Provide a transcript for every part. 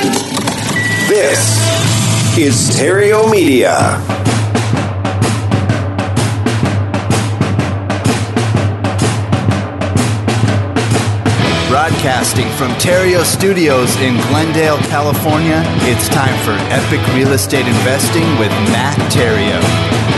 This is Theriault Media. Broadcasting from Theriault Studios in Glendale, California, it's time for Epic Real Estate Investing with Matt Theriault.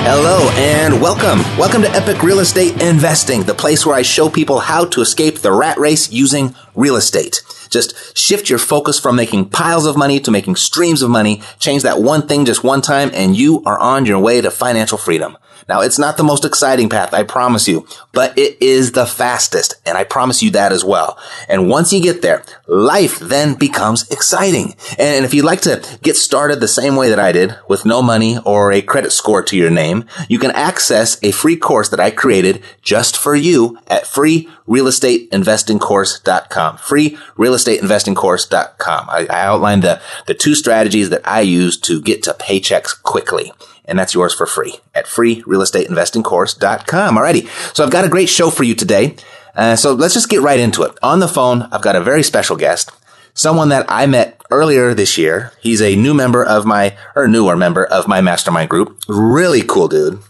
Hello and welcome. Welcome to Epic Real Estate Investing, the place where I show people how to escape the rat race using real estate. Just shift your focus from making piles of money to making streams of money. Change that one thing just one time and you are on your way to financial freedom. Now, it's not the most exciting path, I promise you, but it is the fastest, and I promise you that as well. And once you get there, life then becomes exciting. And if you'd like to get started the same way that I did, with no money or a credit score to your name, you can access a free course that I created just for you at freerealestateinvestingcourse.com. Freerealestateinvestingcourse.com. I, I outlined the, the two strategies that I use to get to paychecks quickly and that's yours for free at freerealestateinvestingcourse.com. Alrighty. So I've got a great show for you today. Uh, so let's just get right into it. On the phone, I've got a very special guest, someone that I met earlier this year. He's a new member of my, or newer member of my mastermind group. Really cool dude.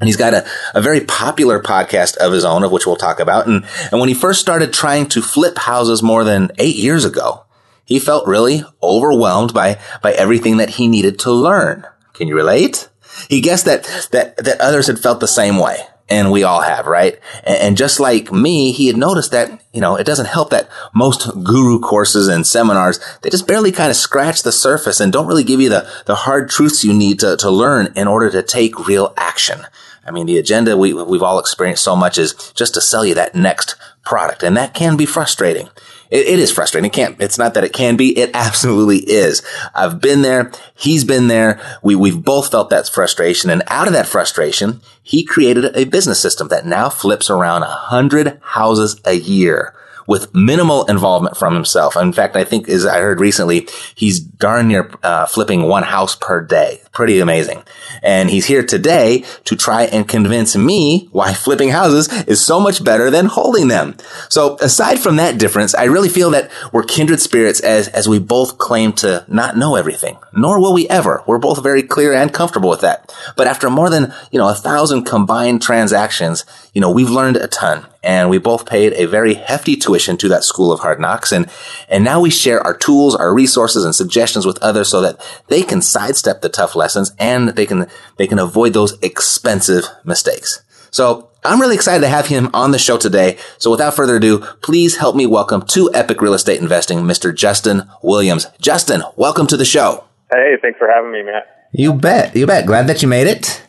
And he's got a, a very popular podcast of his own, of which we'll talk about. And, and when he first started trying to flip houses more than eight years ago, he felt really overwhelmed by, by everything that he needed to learn. Can you relate? He guessed that, that, that others had felt the same way. And we all have, right? And, and just like me, he had noticed that, you know, it doesn't help that most guru courses and seminars, they just barely kind of scratch the surface and don't really give you the, the hard truths you need to, to learn in order to take real action. I mean, the agenda we, we've all experienced so much is just to sell you that next product. And that can be frustrating. It, it is frustrating. It can't, it's not that it can be. It absolutely is. I've been there. He's been there. We, we've both felt that frustration. And out of that frustration, he created a business system that now flips around a hundred houses a year with minimal involvement from himself. In fact, I think as I heard recently, he's darn near uh, flipping one house per day. Pretty amazing. And he's here today to try and convince me why flipping houses is so much better than holding them. So aside from that difference, I really feel that we're kindred spirits as, as we both claim to not know everything, nor will we ever. We're both very clear and comfortable with that. But after more than, you know, a thousand combined transactions, you know, we've learned a ton and we both paid a very hefty tuition to that school of hard knocks. And, and now we share our tools, our resources and suggestions with others so that they can sidestep the tough lessons and they can, they can avoid those expensive mistakes. So I'm really excited to have him on the show today. So without further ado, please help me welcome to Epic Real Estate Investing, Mr. Justin Williams. Justin, welcome to the show. Hey, thanks for having me, Matt. You bet. You bet. Glad that you made it.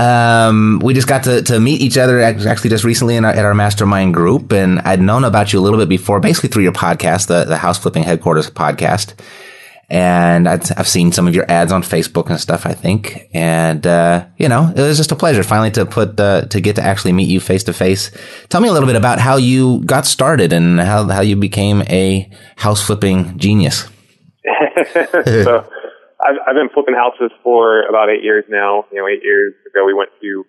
Um, we just got to, to meet each other actually just recently our, at our mastermind group, and I'd known about you a little bit before, basically through your podcast, the, the House Flipping Headquarters podcast. And i have seen some of your ads on Facebook and stuff, I think. And, uh, you know, it was just a pleasure finally to put, uh, to get to actually meet you face to face. Tell me a little bit about how you got started and how, how you became a house flipping genius. so, I've, I've been flipping houses for about eight years now. You know, eight years ago we went to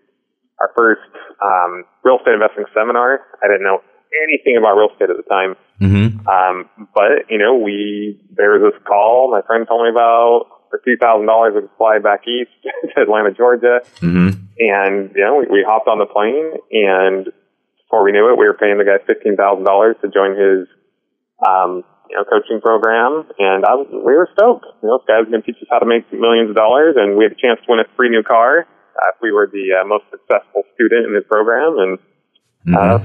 our first um, real estate investing seminar. I didn't know anything about real estate at the time. Mm-hmm. Um, but you know, we there was this call. My friend told me about for two thousand dollars we could fly back east to Atlanta, Georgia, mm-hmm. and you know, we, we hopped on the plane, and before we knew it, we were paying the guy fifteen thousand dollars to join his um, you know, coaching program, and I was, we were stoked. You know, this guy's going to teach us how to make millions of dollars, and we had a chance to win a free new car uh, if we were the uh, most successful student in his program, and uh,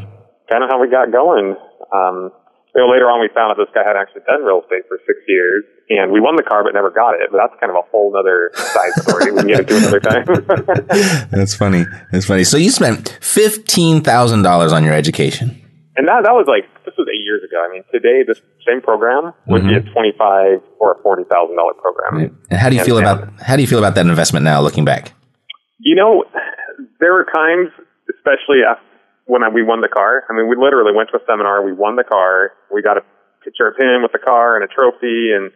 kind of how we got going. Um, you know, later on, we found out this guy had actually done real estate for six years, and we won the car but never got it. But that's kind of a whole other side story. we can get into another time. That's funny. That's funny. So you spent fifteen thousand dollars on your education. and that that was like was eight years ago. I mean, today this same program would be a twenty five or a forty thousand dollar program. And how do you And- feel about how do you feel about that investment now, looking back? You know, there were times, especially after, when I, we won the car. I mean, we literally went to a seminar. We won the car. We got a picture of him with the car and a trophy, and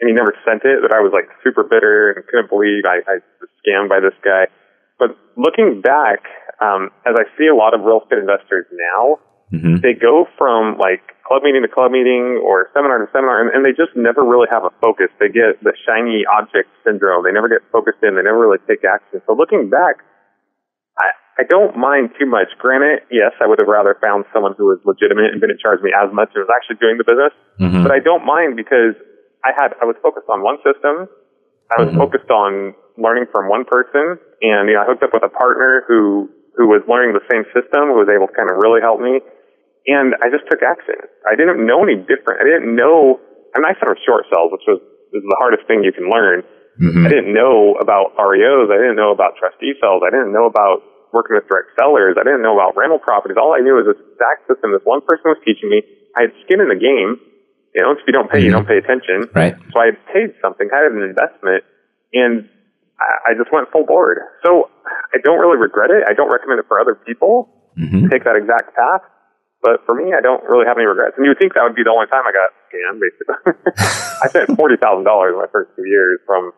and he never sent it. That I was like super bitter and couldn't believe I, I was scammed by this guy. But looking back, um, as I see a lot of real estate investors now, Mm-hmm. they go from like club meeting to club meeting or seminar to seminar, and, and they just never really have a focus. They get the shiny object syndrome. They never get focused in. They never really take action. So looking back, I, I don't mind too much. Granted, yes, I would have rather found someone who was legitimate and didn't charge me as much and was actually doing the business. Mm-hmm. But I don't mind because I had I was focused on one system. I was mm-hmm. focused on learning from one person, and you know, I hooked up with a partner who who was learning the same system, who was able to kind of really help me. And I just took action. I didn't know any different. I didn't know. I mean, I started short sales, which was is the hardest thing you can learn. Mm-hmm. I didn't know about REOs. I didn't know about trustee sales. I didn't know about working with direct sellers. I didn't know about rental properties. All I knew was this exact system this one person was teaching me. I had skin in the game. You know, if you don't pay, you mm-hmm. don't pay attention. Right. So I had paid something, I had an investment, and I, I just went full board. So I don't really regret it. I don't recommend it for other people to take that exact path. But for me, I don't really have any regrets. And you would think that would be the only time I got scammed, basically. I spent $40,000 in my first two years from,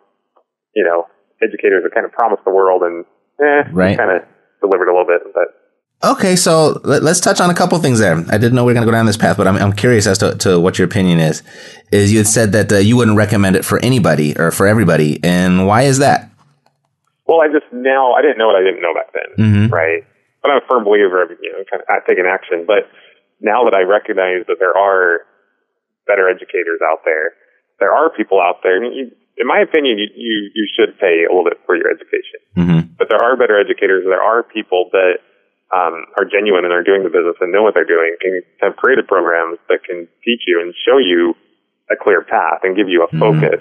you know, educators that kind of promised the world and, eh, Right. kind of delivered a little bit. But Okay, so let, us touch on a couple things there. I didn't know we were going to go down this path, but I'm, I'm curious as to, to what your opinion is. Is you had said that uh, you wouldn't recommend it for anybody or for everybody, and why is that? Well, I just now I didn't know what I didn't know back then, right? But I'm a firm believer of you know kind of taking action. But now that I recognize that there are better educators out there, there are people out there. And you, in my opinion, you, you you should pay a little bit for your education. But there are better educators. There are people that um, are genuine and are doing the business and know what they're doing, and have created programs that can teach you and show you a clear path and give you a focus.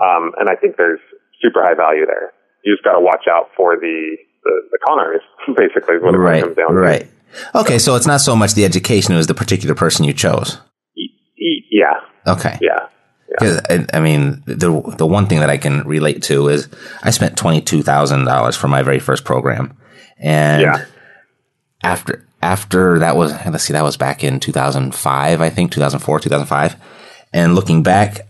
Um, and I think there's super high value there. You just got to watch out for the, the, the con artists, basically, is what it Right, comes down right. Right. Okay, so it's not so much the education; it was the particular person you chose. to. Y- y- Yeah, Okay. yeah. 'Cause, I, I mean, the the one thing that I can relate to is I spent twenty two thousand dollars for my very first program, and Yeah. after after that was let's see, that was back in two thousand five, I think two thousand four, two thousand five, and looking back.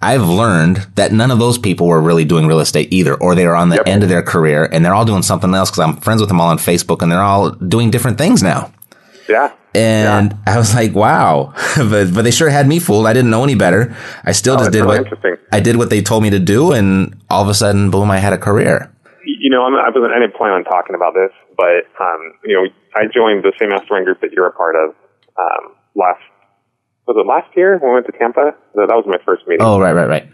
I've learned that none of those people were really doing real estate either, or they are on the Yep. end of their career and they're all doing something else because I'm friends with them all on Facebook and they're all doing different things now. Yeah. And I was like, wow. but, but they sure had me fooled. I didn't know any better. I still Oh, just did really what. I did what they told me to do. And all of a sudden, boom, I had a career. you know, I'm, I wasn't, I didn't plan on talking about this, but, um, you know, I joined the same mastermind group that you're a part of, um, last, was it last year when we went to Tampa? That was my first meeting. Oh, right, right, right.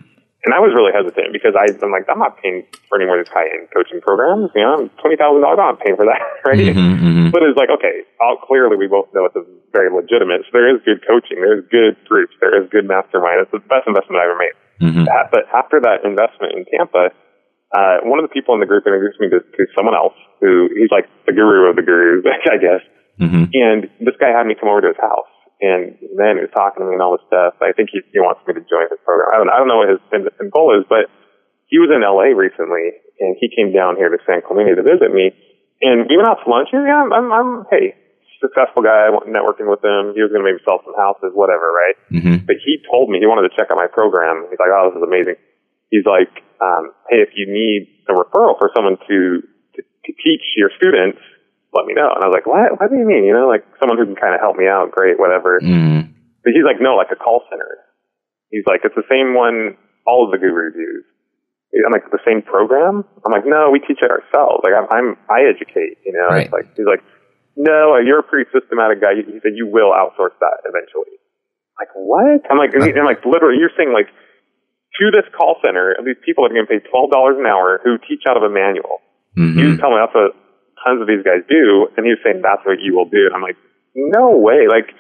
And I was really hesitant because I, I'm like, I'm not paying for any more of these high-end coaching programs. You know, I'm $20,000, I'm not paying for that, right? Mm-hmm, But it's like, okay, all, clearly we both know it's a very legitimate. So there is good coaching. There's good groups. There is good mastermind. It's the best investment I ever made. Mm-hmm. But after that investment in Tampa, uh, one of the people in the group introduced me to, to someone else who he's like the guru of the gurus, I guess. Mm-hmm. And this guy had me come over to his house. And then he was talking to me and all this stuff. I think he, he wants me to join his program. I don't, I don't know what his end, end goal is, but he was in LA recently and he came down here to San Clemente to visit me. And we went out to lunch. And yeah, I'm, I'm, I'm hey, successful guy, networking with him. He was going to maybe sell some houses, whatever, right? Mm-hmm. But he told me he wanted to check out my program. He's like, oh, this is amazing. He's like, um, hey, if you need a referral for someone to, to, to teach your students, let me know. And I was like, what? What do you mean? You know, like someone who can kind of help me out, great, whatever. Mm-hmm. But he's like, no, like a call center. He's like, it's the same one all of the gurus use. I'm like, the same program? I'm like, no, we teach it ourselves. Like, I'm, I'm I educate, you know? Right. It's like, he's like, no, you're a pretty systematic guy. He said, you will outsource that eventually. Like what? I'm like, I'm like literally, you're saying like to this call center, these people are going to pay twelve dollars an hour who teach out of a manual. Mm-hmm. Was telling me that's what tons of these guys do, and he was saying that's what you will do. And I'm like, no way. Like,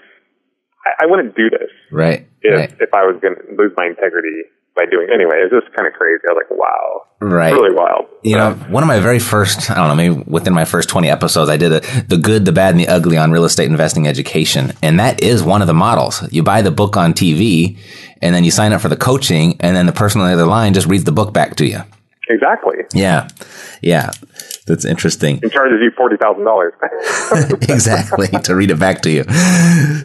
I, I wouldn't do this Right. if Right. if I was going to lose my integrity by doing it. anyway. It's just kind of crazy. I was like, wow, Right. really wild. You know, one of my very first, I don't know, maybe within my first 20 episodes, I did a, the good, the bad, and the ugly on real estate investing education. And that is one of the models. You buy the book on TV and then you sign up for the coaching and then the person on the other line just reads the book back to you. Exactly. Yeah. Yeah. That's interesting. And charges you forty thousand dollars. exactly to read it back to you.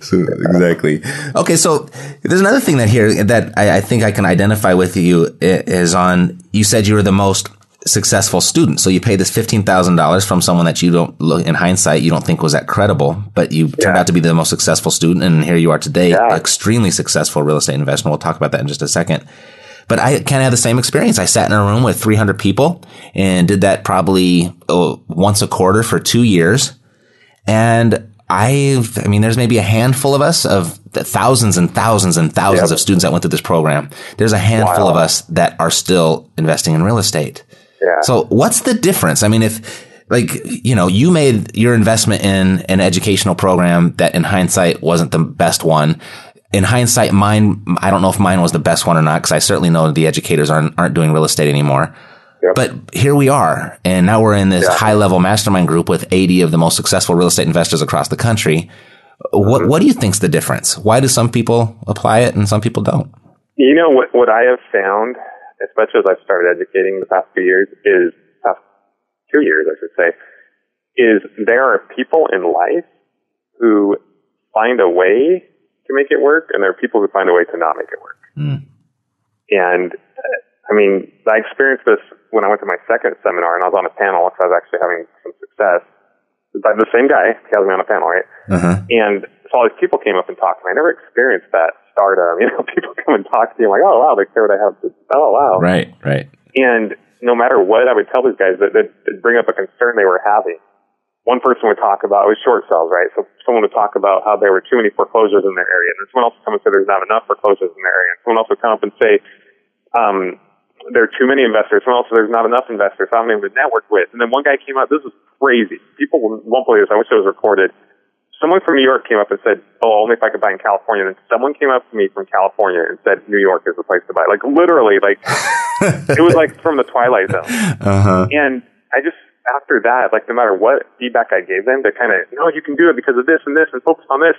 So, exactly. Okay, so there's another thing that here that I, I think I can identify with you is on. You said you were the most successful student, so you paid this fifteen thousand dollars from someone that you don't look in hindsight you don't think was that credible, but you turned Yeah. out to be the most successful student, and here you are today, Yeah. extremely successful real estate investor. We'll talk about that in just a second. But I kind of had the same experience. I sat in a room with 300 people and did that probably oh, once a quarter for two years. And I've, I mean, there's maybe a handful of us of the thousands and thousands and thousands Yep. of students that went through this program. There's a handful Wow. of us that are still investing in real estate. yeah. So what's the difference? I mean, if like, you know, you made your investment in an educational program that in hindsight wasn't the best one. In hindsight, mine, I don't know if mine was the best one or not, because I certainly know the educators aren't, aren't doing real estate anymore. Yep. But here we are, and now we're in this Yeah. high level mastermind group with 80 of the most successful real estate investors across the country. What, Mm-hmm. what do you think's the difference? Why do some people apply it and some people don't? You know what? What I have found, especially as I've started educating the past few years, is past two years, I should say, is there are people in life who find a way to make it work, and there are people who find a way to not make it work. And uh, I mean, I experienced this when I went to my second seminar, and I was on a panel because I was actually having some success. By the same guy, he has me on a panel, right? Uh-huh. And so all these people came up and talked to me. I never experienced that stardom. You know, people come and talk to you. I'm like, oh wow, they care what I have to. Oh wow. Right, right. And no matter what, I would tell these guys that that they'd bring up a concern they were having. One person would talk about it was short sales, right? So someone would talk about how there were too many foreclosures in their area, and then someone else would come and say there's not enough foreclosures in their area, and someone else would come up and say um, there are too many investors. Someone else said there's not enough investors. So I'm able to network with. And then one guy came up. This is crazy. People won't believe this. I wish it was recorded. Someone from New York came up and said, "Oh, only if I could buy in California." And then someone came up to me from California and said, "New York is the place to buy." Like literally, like it was like from the Twilight Zone. Uh-huh. And I just after that, like no matter what feedback I gave them, to kind of no, you can do it because of this and this, and focus on this.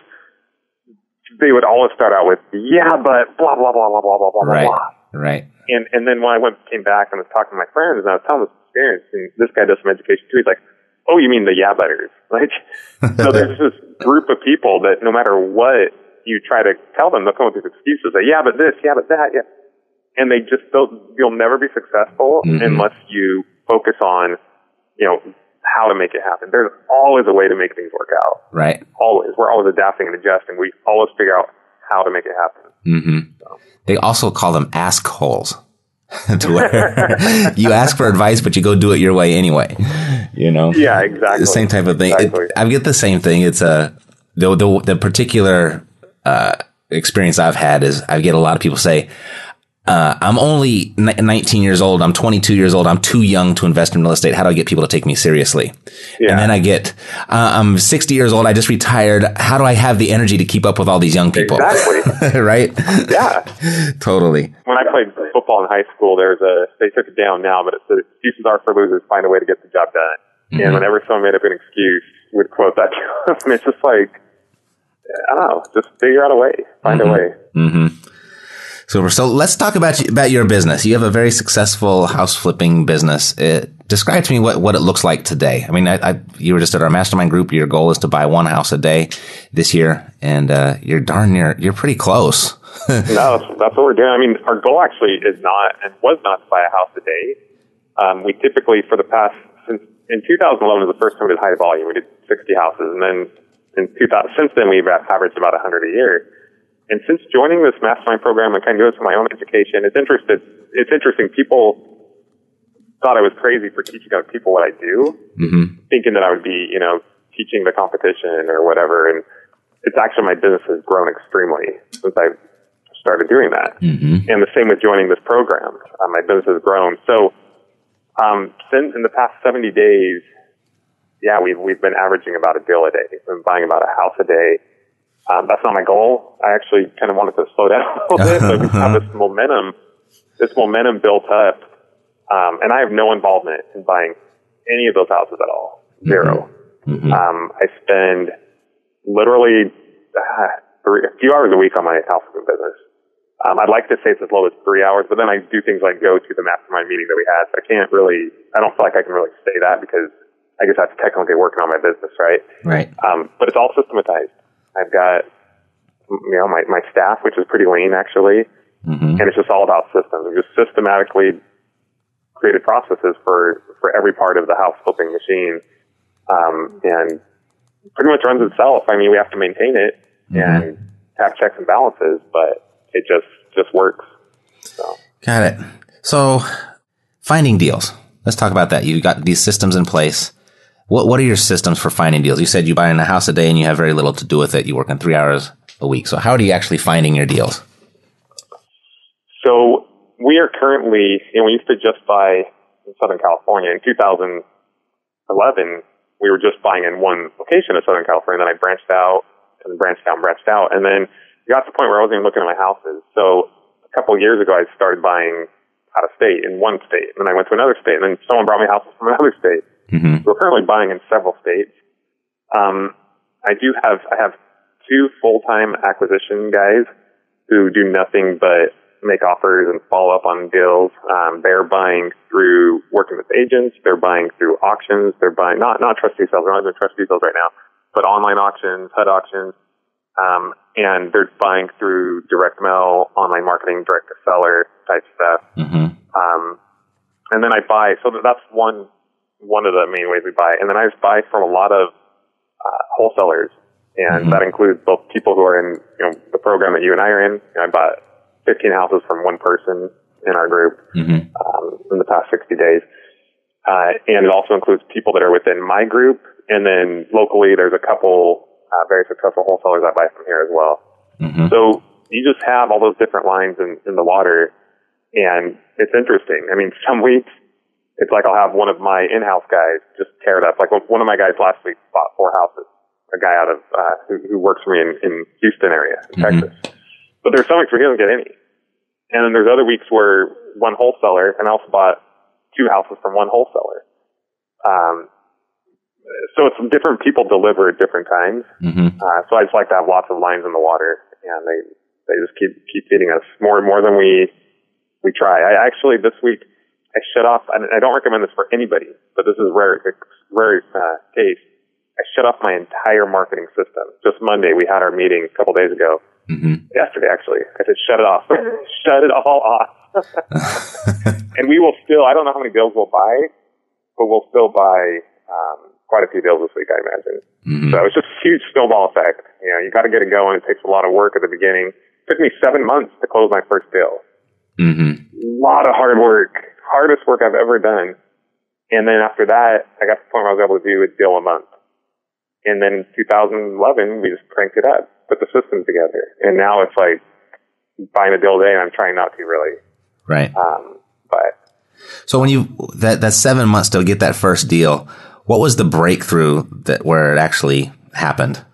They would always start out with, "Yeah, but blah blah blah blah blah blah blah Right, blah." right. And and then when I went came back and was talking to my friends and I was telling this experience, and this guy does some education too. He's like, "Oh, you mean the yeah butters?" Like, so there's this group of people that no matter what you try to tell them, they'll come up with these excuses. Like, yeah, but this, yeah, but that, yeah, and they just don't. You'll never be successful Mhm. unless you focus on, you know, how to make it happen. There's always a way to make things work out. Right. Always, we're always adapting and adjusting. We always figure out how to make it happen. hmm They also call them ask holes. to where you ask for advice, but you go do it your way anyway. You know? Yeah, exactly. The same type of thing. It- I get the same thing. It's a, the, the, the particular, uh, experience I've had is I get a lot of people say, uh, I'm only 19 years old. I'm 22 years old. I'm too young to invest in real estate. How do I get people to take me seriously? Yeah. And then I get, uh, I'm 60 years old. I just retired. How do I have the energy to keep up with all these young people? Exactly. right? Yeah. totally. when I played football in high school, there's a they took it down now, but it said excuses are for losers. Find a way to get the job done. Mm-hmm. And whenever someone made up an excuse, we'd quote that to them. It's just like I don't know, just figure out a way, find a way. Super. So let's talk about about your business. You have a very successful house flipping business. It, describe to me what, what it looks like today. I mean, I, I, you were just at our mastermind group. Your goal is to buy one house a day this year, and uh, you're darn near. You're pretty close. no, that's, that's what we're doing. I mean, our goal actually is not and was not to buy a house a day. Um, we typically, for the past since in 2011 was the first time we did high volume. We did 60 houses, and then in 2000 since then we've averaged about 100 a year. And since joining this mastermind program and kind of doing some of my own education, it's interested. It's interesting. People thought I was crazy for teaching other people what I do, hmm thinking that I would be, you know, teaching the competition or whatever. And it's actually my business has grown extremely since I started doing that. Mm-hmm. And the same with joining this program. Uh, my business has grown. So, um, since in the past 70 days, yeah, we've, we've been averaging about a deal a day. We've been buying about a house a day. Um, that's not my goal. I actually kind of wanted to slow down a little bit, but we have this momentum, this momentum built up. Um, and I have no involvement in buying any of those houses at all. 0 Mm-hmm. Um, I spend literally uh, three, a few hours a week on my house business. Um, I'd like to say it's as low as three hours, but then I do things like go to the mastermind meeting that we had. So I can't really, I don't feel like I can really say that because I guess that's technically working on my business, right? Right. Um, but it's all systematized. I've got, you know, my, my staff, which is pretty lean actually, Mm-hmm. and it's just all about systems. We've just systematically created processes for, for every part of the house flipping machine. Um, and pretty much runs itself. I mean, we have to maintain it and have checks and balances, but it just, just works. So. Got it. So, finding deals. Let's talk about that. You got these systems in place. What What are your systems for finding deals? You said you buy in a house a day and you have very little to do with it. You work in three hours a week. So, how are you actually finding your deals? So we are currently, know, we used to just buy in Southern California. In 2011, we were just buying in one location in Southern California. And Then I branched out and branched out and branched out. And then got to the point where I wasn't even looking at my houses. So a couple of years ago, I started buying out of state in one state. And then I went to another state. And then someone brought me houses from another state. Mm-hmm. We're currently buying in several states. Um, I do have, I have two full-time acquisition guys who do nothing but make offers and follow up on deals. Um, they're buying through working with agents. They're buying through auctions. They're buying not not trustee sales. They're not doing trustee sales right now, but online auctions, HUD auctions, um, and they're buying through direct mail, online marketing, direct to seller type stuff. Mm-hmm. Um, and then I buy. So that's one one of the main ways we buy. And then I just buy from a lot of uh, wholesalers, and Mhm. that includes both people who are in you know the program that you and I are in. You know, I bought 15 houses from one person in our group Mm-hmm. um, in the past 60 days. Uh, and it also includes people that are within my group. And then locally, there's a couple uh, very successful wholesalers I buy from here as well. Mm-hmm. So you just have all those different lines in, in the water. And it's interesting. I mean, some weeks, it's like I'll have one of my in-house guys just tear it up. Like one of my guys last week bought four houses. A guy out of uh, who, who works for me in, in Houston area, in Mhm. Texas. But there's some weeks where he doesn't get any. And then there's other weeks where one wholesaler, and I also bought two houses from one wholesaler. Um, so it's different people deliver at different times. Mm-hmm. Uh, so I just like to have lots of lines in the water, and they they just keep keep feeding us more and more than we we try. I actually this week I shut off. and I don't recommend this for anybody, but this is rare rare uh, case. I shut off my entire marketing system. Just Monday, we had our meeting a couple days ago. Mm-hmm. Yesterday, actually, I said shut it off, shut it all off. and we will still. I don't know how many deals we'll buy, but we'll still buy um, quite a few deals this week, I imagine. Mm-hmm. So it's just a huge snowball effect. You know, you got to get it going. It takes a lot of work at the beginning. It took me seven months to close my first deal. Mm-hmm. A lot of hard work, hardest work I've ever done. And then after that, I got to the point where I was able to do a deal a month. And then in 2011, we just cranked it up, put the system together. And now it's like buying a deal a day, and I'm trying not to really. Right. Um, but So when you that that seven months to get that first deal, what was the breakthrough that where it actually happened?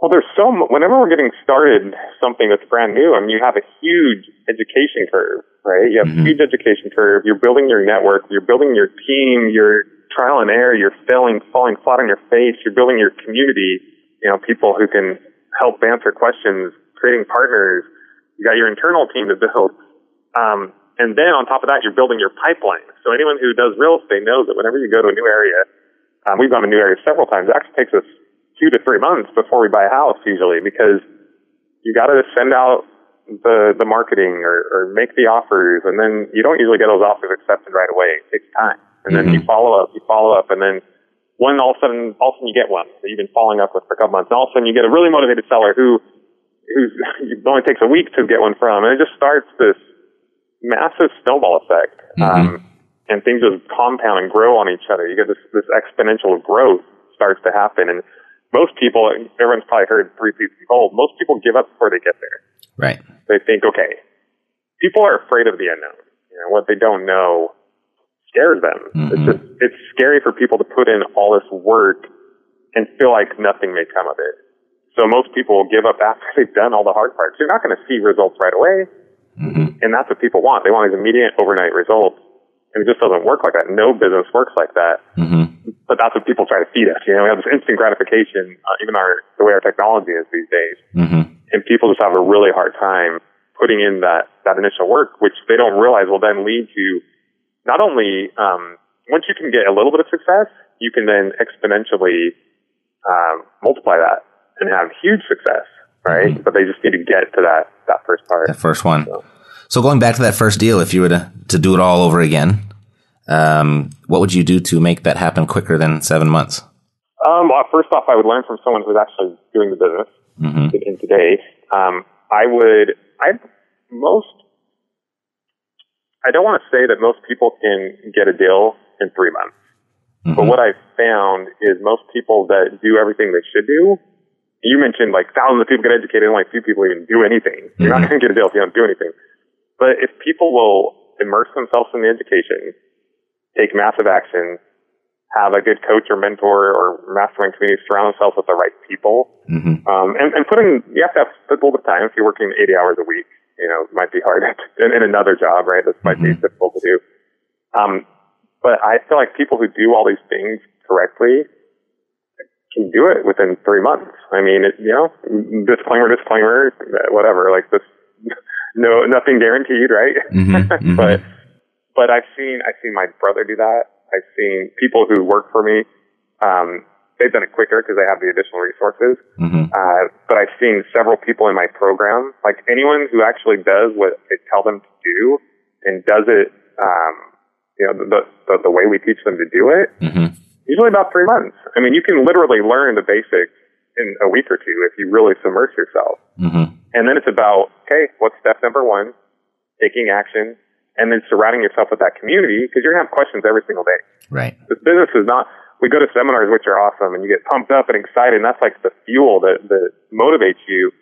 Well, there's so whenever we're getting started something that's brand new, I mean, you have a huge education curve, right? You have a Mhm. huge education curve. You're building your network. You're building your team. You're trial and error. You're failing, falling flat on your face. You're building your community. You know, people who can help answer questions, creating partners. You got your internal team to build. Um, and then on top of that, you're building your pipeline. So anyone who does real estate knows that whenever you go to a new area, um, we've gone to new areas several times. It actually takes us two to three months before we buy a house usually because you got to send out the the marketing or, or make the offers, and then you don't usually get those offers accepted right away. It takes time, and then you follow up, you follow up, and then when all of a sudden, all of a sudden you get one that you've been following up with for a couple months, and all of a sudden you get a really motivated seller who who's it only takes a week to get one from, and it just starts this massive snowball effect. Um, and things just compound and grow on each other. You get this, this exponential growth starts to happen. And most people, everyone's probably heard three seats and gold. Most people give up before they get there. Right. They think, okay, people are afraid of the unknown. You know, what they don't know scares them. Mm-hmm. It's just, it's scary for people to put in all this work and feel like nothing may come of it. So most people will give up after they've done all the hard parts. You're not going to see results right away. Mm-hmm. And that's what people want. They want these immediate overnight results. And it just doesn't work like that. No business works like that. Mm-hmm. But that's what people try to feed us. You know, we have this instant gratification, uh, even our, the way our technology is these days. Mm-hmm. And people just have a really hard time putting in that, that initial work, which they don't realize will then lead to not only, um, once you can get a little bit of success, you can then exponentially, um, multiply that and have huge success, right? But they just need to get to that, that first part. That first one. So going back to that first deal, if you were to, to do it all over again, um, what would you do to make that happen quicker than seven months? Um, well, first off, I would learn from someone who's actually doing the business Mm-hmm. in today. Um, I would, I most, I don't want to say that most people can get a deal in three months. But what I've found is most people that do everything they should do, you mentioned like thousands of people get educated and only a few people even do anything. You're not going to get a deal if you don't do anything. But if people will immerse themselves in the education, take massive action, have a good coach or mentor or mastermind community, surround themselves with the right people, Mm-hmm. um, and, and put in, you have to have a little bit of time. If you're working 80 hours a week, you know, it might be hard in, in another job, right? This might be difficult to do. Um, but I feel like people who do all these things correctly can do it within three months. I mean, it, you know, disclaimer, disclaimer, whatever, like this, no, nothing guaranteed, right? Mhm, mhm. but, but I've seen, I've seen my brother do that. I've seen people who work for me, um, they've done it quicker because they have the additional resources. Mm-hmm. Uh, but I've seen several people in my program, like anyone who actually does what I tell them to do and does it, um, you know, the, the, the way we teach them to do it, Mm-hmm. usually about three months. I mean, you can literally learn the basics in a week or two if you really submerge yourself. Mm-hmm. And then it's about, okay, what's step number one? Taking action and then surrounding yourself with that community because you're going to have questions every single day. Right. This business is not, we go to seminars, which are awesome and you get pumped up and excited and that's like the fuel that, that motivates you.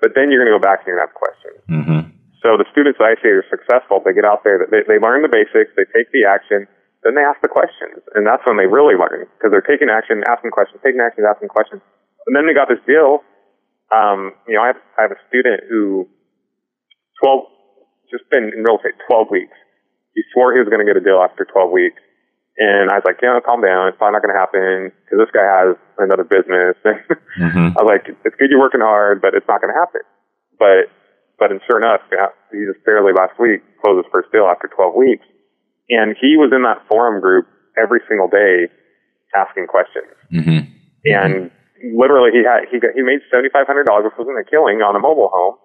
But then you're going to go back and you're going to have questions. Mm-hmm. So the students that I say are successful, they get out there, they, they learn the basics, they take the action, then they ask the questions. And that's when they really learn because they're taking action, asking questions, taking action, asking questions. And then they got this deal. Um, you know, I have, I have a student who 12, just been in real estate 12 weeks. He swore he was going to get a deal after 12 weeks. And I was like, yeah, calm down. It's probably not going to happen because this guy has another business. Mm-hmm. I was like, it's good you're working hard, but it's not going to happen. But, but and sure enough, yeah, he just barely last week closed his first deal after 12 weeks. And he was in that forum group every single day asking questions. Mm-hmm. And literally he had, he got, he made $7,500, which wasn't a killing on a mobile home.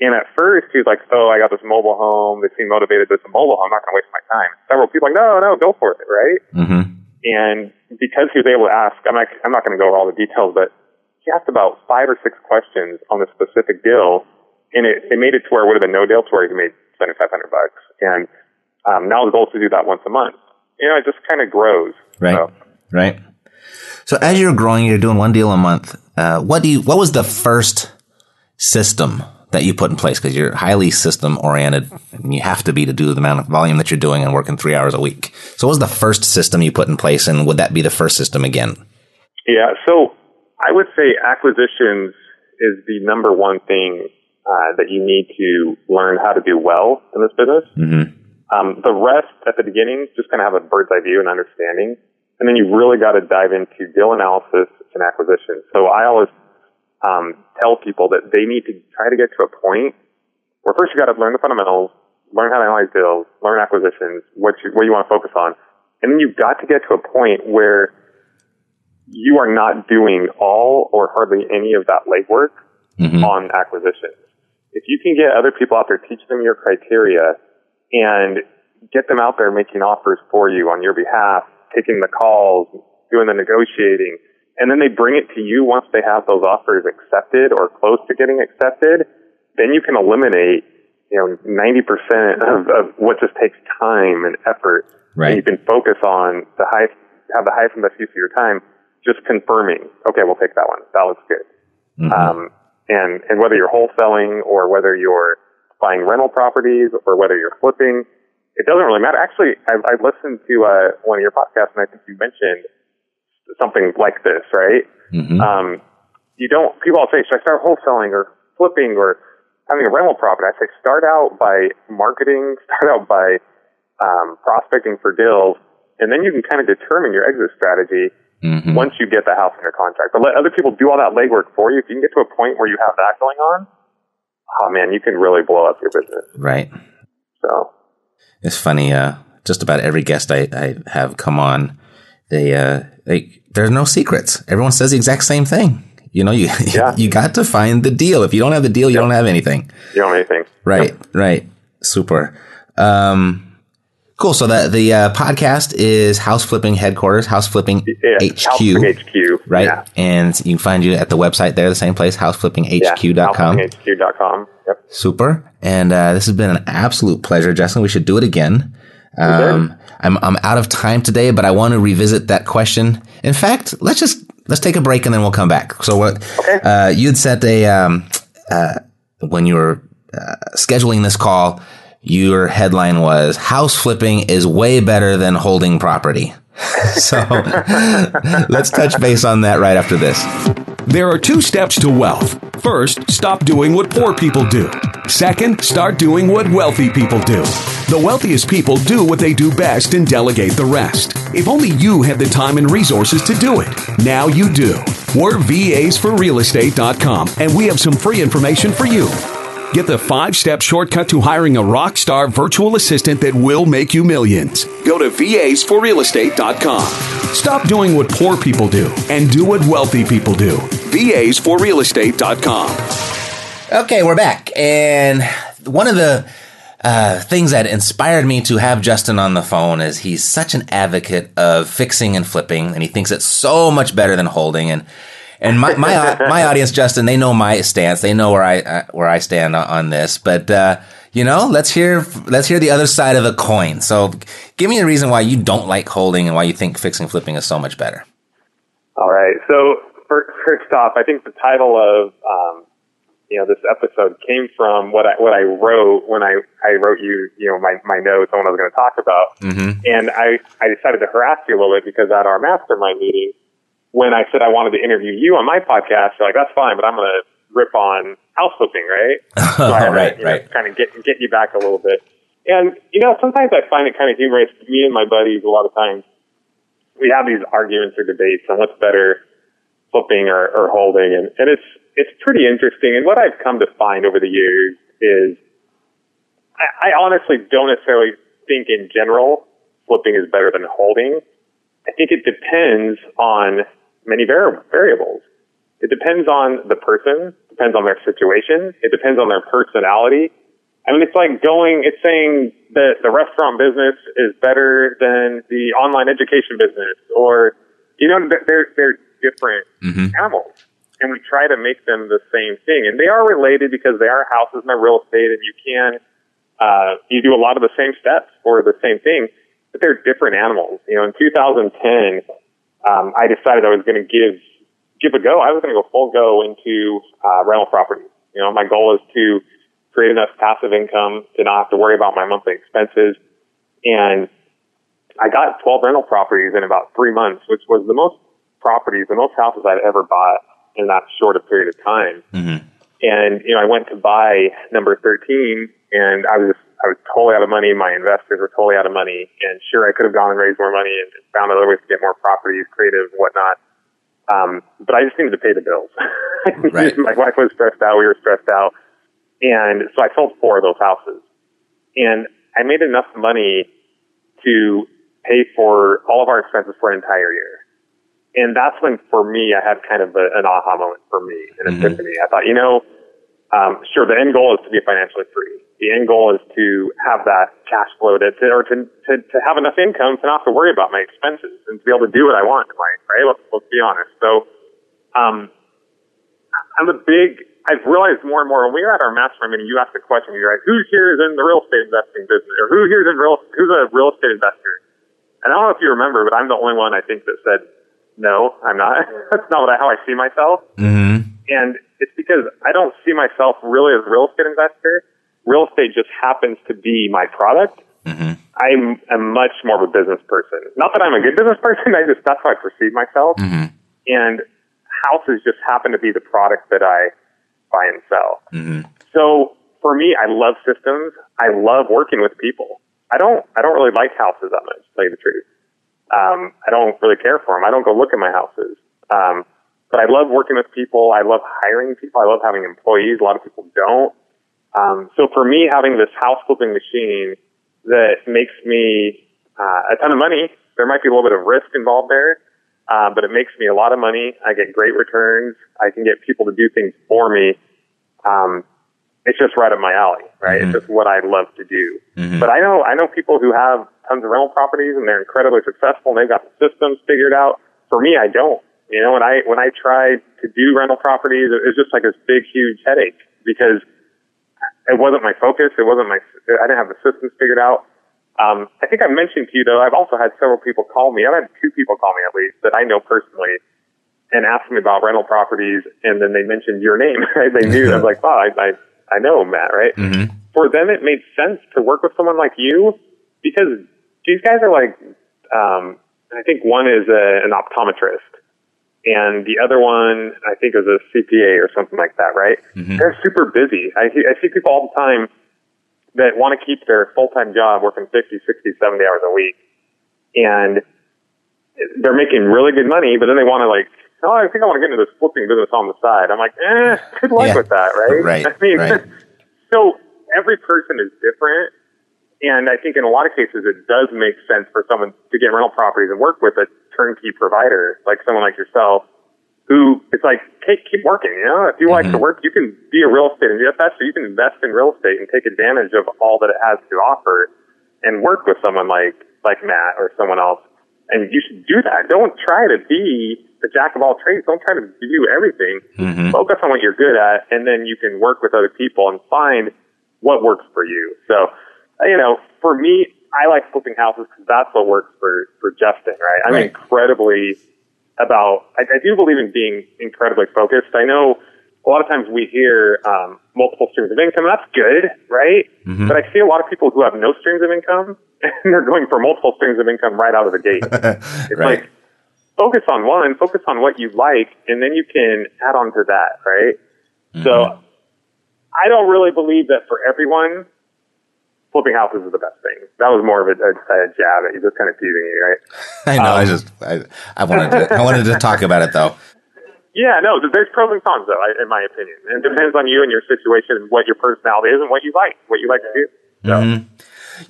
And at first he was like, oh, I got this mobile home. They seem motivated. It's a mobile home. I'm not going to waste my time. Several people like, no, no, go for it. Right. Mm-hmm. And because he was able to ask, I'm not, I'm not going to go over all the details, but he asked about five or six questions on a specific deal, and it, it made it to where it would have been no deal to where he made 7,500 bucks. And um, now the goal is to do that once a month. You know, it just kind of grows. Right. So, Right. So as you're growing, you're doing one deal a month. Uh, what do you? What was the first system that you put in place? Because you're highly system oriented, and you have to be to do the amount of volume that you're doing and working three hours a week. So what was the first system you put in place, and would that be the first system again? yeah. So I would say acquisitions is the number one thing uh, that you need to learn how to do well in this business. Mm-hmm. Um, the rest at the beginning, just kind of have a bird's eye view and understanding. And then you really got to dive into deal analysis and acquisition. So I always um, tell people that they need to try to get to a point where first you got to learn the fundamentals, learn how to analyze deals, learn acquisitions, what you, what you want to focus on. And then you've got to get to a point where you are not doing all or hardly any of that legwork Mm-hmm. on acquisitions. If you can get other people out there, teach them your criteria, and get them out there making offers for you on your behalf, taking the calls, doing the negotiating, and then they bring it to you once they have those offers accepted or close to getting accepted, then you can eliminate, you know, 90% of, of what just takes time and effort. Right. And you can focus on the highest, have the highest and best use of your time. just confirming, okay, we'll take that one. That looks good. Um, and, and whether you're wholesaling or whether you're buying rental properties or whether you're flipping, it doesn't really matter. Actually, I, I listened to uh, one of your podcasts, and I think you mentioned something like this, right? Um, you don't. People all say, "Should I start wholesaling or flipping or having a rental property?" I say, start out by marketing, start out by um, prospecting for deals, and then you can kind of determine your exit strategy once you get the house under contract. But let other people do all that legwork for you. If you can get to a point where you have that going on, oh man, you can really blow up your business. Right. So It's funny. Uh, just about every guest I, I have come on, they, uh, they, there's no secrets. Everyone says the exact same thing. You know, you, Yeah. you got to find the deal. If you don't have the deal, you don't have anything. you don't have anything. Right. Right. Super. Um, cool. So that the, uh, podcast is House Flipping Headquarters, House Flipping Yeah, HQ. House HQ. Right. Yeah. And you can find you at the website there, the same place, houseflippinghq.com. Yeah, HQ.com. Yep. Super. And uh, this has been an absolute pleasure, Justin. We should do it again. Um, I'm I'm out of time today, but I want to revisit that question. In fact, let's just let's take a break and then we'll come back. So what uh, you'd set a um, uh, when you were uh, scheduling this call, your headline was "House flipping is way better than holding property." so let's touch base on that right after this. There are two steps to wealth. First, stop doing what poor people do. Second, start doing what wealthy people do. The wealthiest people do what they do best and delegate the rest. If only you had the time and resources to do it. Now you do. We're VAsForRealEstate.com and we have some free information for you. Get the five step shortcut to hiring a rock star virtual assistant that will make you millions. Go to VAsForRealEstate.com. Stop doing what poor people do and do what wealthy people do. VAsForRealEstate.com. Okay, we're back. And one of the uh, things that inspired me to have Justin on the phone is he's such an advocate of fixing and flipping, and he thinks it's so much better than holding. And and my my, my audience, Justin, they know my stance. They know where I uh, where I stand on, this. But uh, you know, let's hear let's hear the other side of the coin. So, give me a reason why you don't like holding and why you think fixing flipping is so much better. All right. So first off, I think the title of um, you know this episode came from what I what I wrote when I I wrote you you know my my notes on what I was going to talk about, and I I decided to harass you a little bit because at our mastermind meeting, when I said I wanted to interview you on my podcast, you're like that's fine, but I'm going to rip on house flipping, right? So I had to, Right, know, right. kind of get get you back a little bit. And you know, sometimes I find it kind of humorous. Me and my buddies, a lot of times, we have these arguments or debates on what's better, flipping or, or holding, and, and it's it's pretty interesting. And what I've come to find over the years is, I, I honestly don't necessarily think in general flipping is better than holding. I think it depends on many vari- variables. It depends on the person, depends on their situation, it depends on their personality. I mean, it's like going, it's saying that the restaurant business is better than the online education business or, you know, they're, they're different animals. And we try to make them the same thing. And they are related because they are houses and they're real estate and you can, uh, you do a lot of the same steps for the same thing, but they're different animals. You know, in 2010, um, I decided I was going to give give a go. I was going to go full go into uh, rental properties. You know, my goal is to create enough passive income to not have to worry about my monthly expenses. And I got 12 rental properties in about three months, which was the most properties, the most houses I'd ever bought in that short a period of time. And, you know, I went to buy number 13 and I was, I was totally out of money. My investors were totally out of money. And sure, I could have gone and raised more money and found other ways to get more properties, creative, whatnot. Um, but I just needed to pay the bills. Right. My wife was stressed out. We were stressed out. And so I sold four of those houses and I made enough money to pay for all of our expenses for an entire year. And that's when, for me, I had kind of a, an aha moment for me, an epiphany. I thought, you know, um, sure, the end goal is to be financially free. The end goal is to have that cash flow to, to or to, to, to have enough income to not have to worry about my expenses and to be able to do what I want in life, right? Let's, let's be honest. So, um, I'm a big, I've realized more and more when we were at our mastermind meeting, you asked the question, you're like, who here is in the real estate investing business or who here is in real, who's a real estate investor? And I don't know if you remember, but I'm the only one I think that said No, I'm not. That's not what I, how I see myself. Mm-hmm. And it's because I don't see myself really as a real estate investor. Real estate just happens to be my product. Mm-hmm. I'm a much more of a business person. Not that I'm a good business person. I just that's how I perceive myself. Mm-hmm. And houses just happen to be the product that I buy and sell. Mm-hmm. So for me, I love systems. I love working with people. I don't. I don't really like houses that much. To tell you the truth, um, I don't really care for them. I don't go look at my houses. Um, but I love working with people. I love hiring people. I love having employees. A lot of people don't. Um, so for me, having this house flipping machine that makes me uh, a ton of money, there might be a little bit of risk involved there, uh, but it makes me a lot of money. I get great returns. I can get people to do things for me. Um, it's just right up my alley, right? Mm-hmm. It's just what I love to do. Mhm. But I know I know people who have tons of rental properties and they're incredibly successful and they've got the systems figured out. For me, I don't. You know, when I when I tried to do rental properties, it was just like this big, huge headache because it wasn't my focus. It wasn't my. I didn't have the systems figured out. Um, I think I mentioned to you though. I've also had several people call me. I've had two people call me at least that I know personally and ask me about rental properties, and then they mentioned your name. Right? They knew. I was like, wow, I, I I know Matt, right? Mm-hmm. For them, it made sense to work with someone like you because these guys are like, um, I think one is a, an optometrist, and the other one I think is a CPA or something like that, right? Mhm. They're super busy. I, see- I see people all the time that want to keep their full-time job working 50, 60, 70 hours a week, and they're making really good money, but then they want to like, oh, I think I want to get into this flipping business on the side. I'm like, eh, good luck Yeah. with that, right? Right, I mean, right. so every person is different. And I think in a lot of cases, it does make sense for someone to get rental properties and work with a turnkey provider, like someone like yourself, who it's like, hey, keep working. You know, if you like to work, you can be a real estate investor. You can invest in real estate and take advantage of all that it has to offer, and work with someone like like Matt or someone else. And you should do that. Don't try to be the jack of all trades. Don't try to do everything. Mhm. Focus on what you're good at, and then you can work with other people and find what works for you. So, you know, for me, I like flipping houses because that's what works for for Justin, right? I'm Right. incredibly about. I, I do believe in being incredibly focused. I know a lot of times we hear um, multiple streams of income. That's good, right? Mhm. But I see a lot of people who have no streams of income, and they're going for multiple streams of income right out of the gate. It's right. like focus on one, focus on what you like, and then you can add on to that, right? Mm-hmm. So I don't really believe that for everyone, flipping houses is the best thing. That was more of a, a, a jab at you, just kind of teasing you, right? I know. I Um, just I, I wanted to, I wanted to talk about it though. Yeah, no, there's pros and cons though, in my opinion. And it depends on you and your situation and what your personality is and what you like, what you like to do. So, Mhm.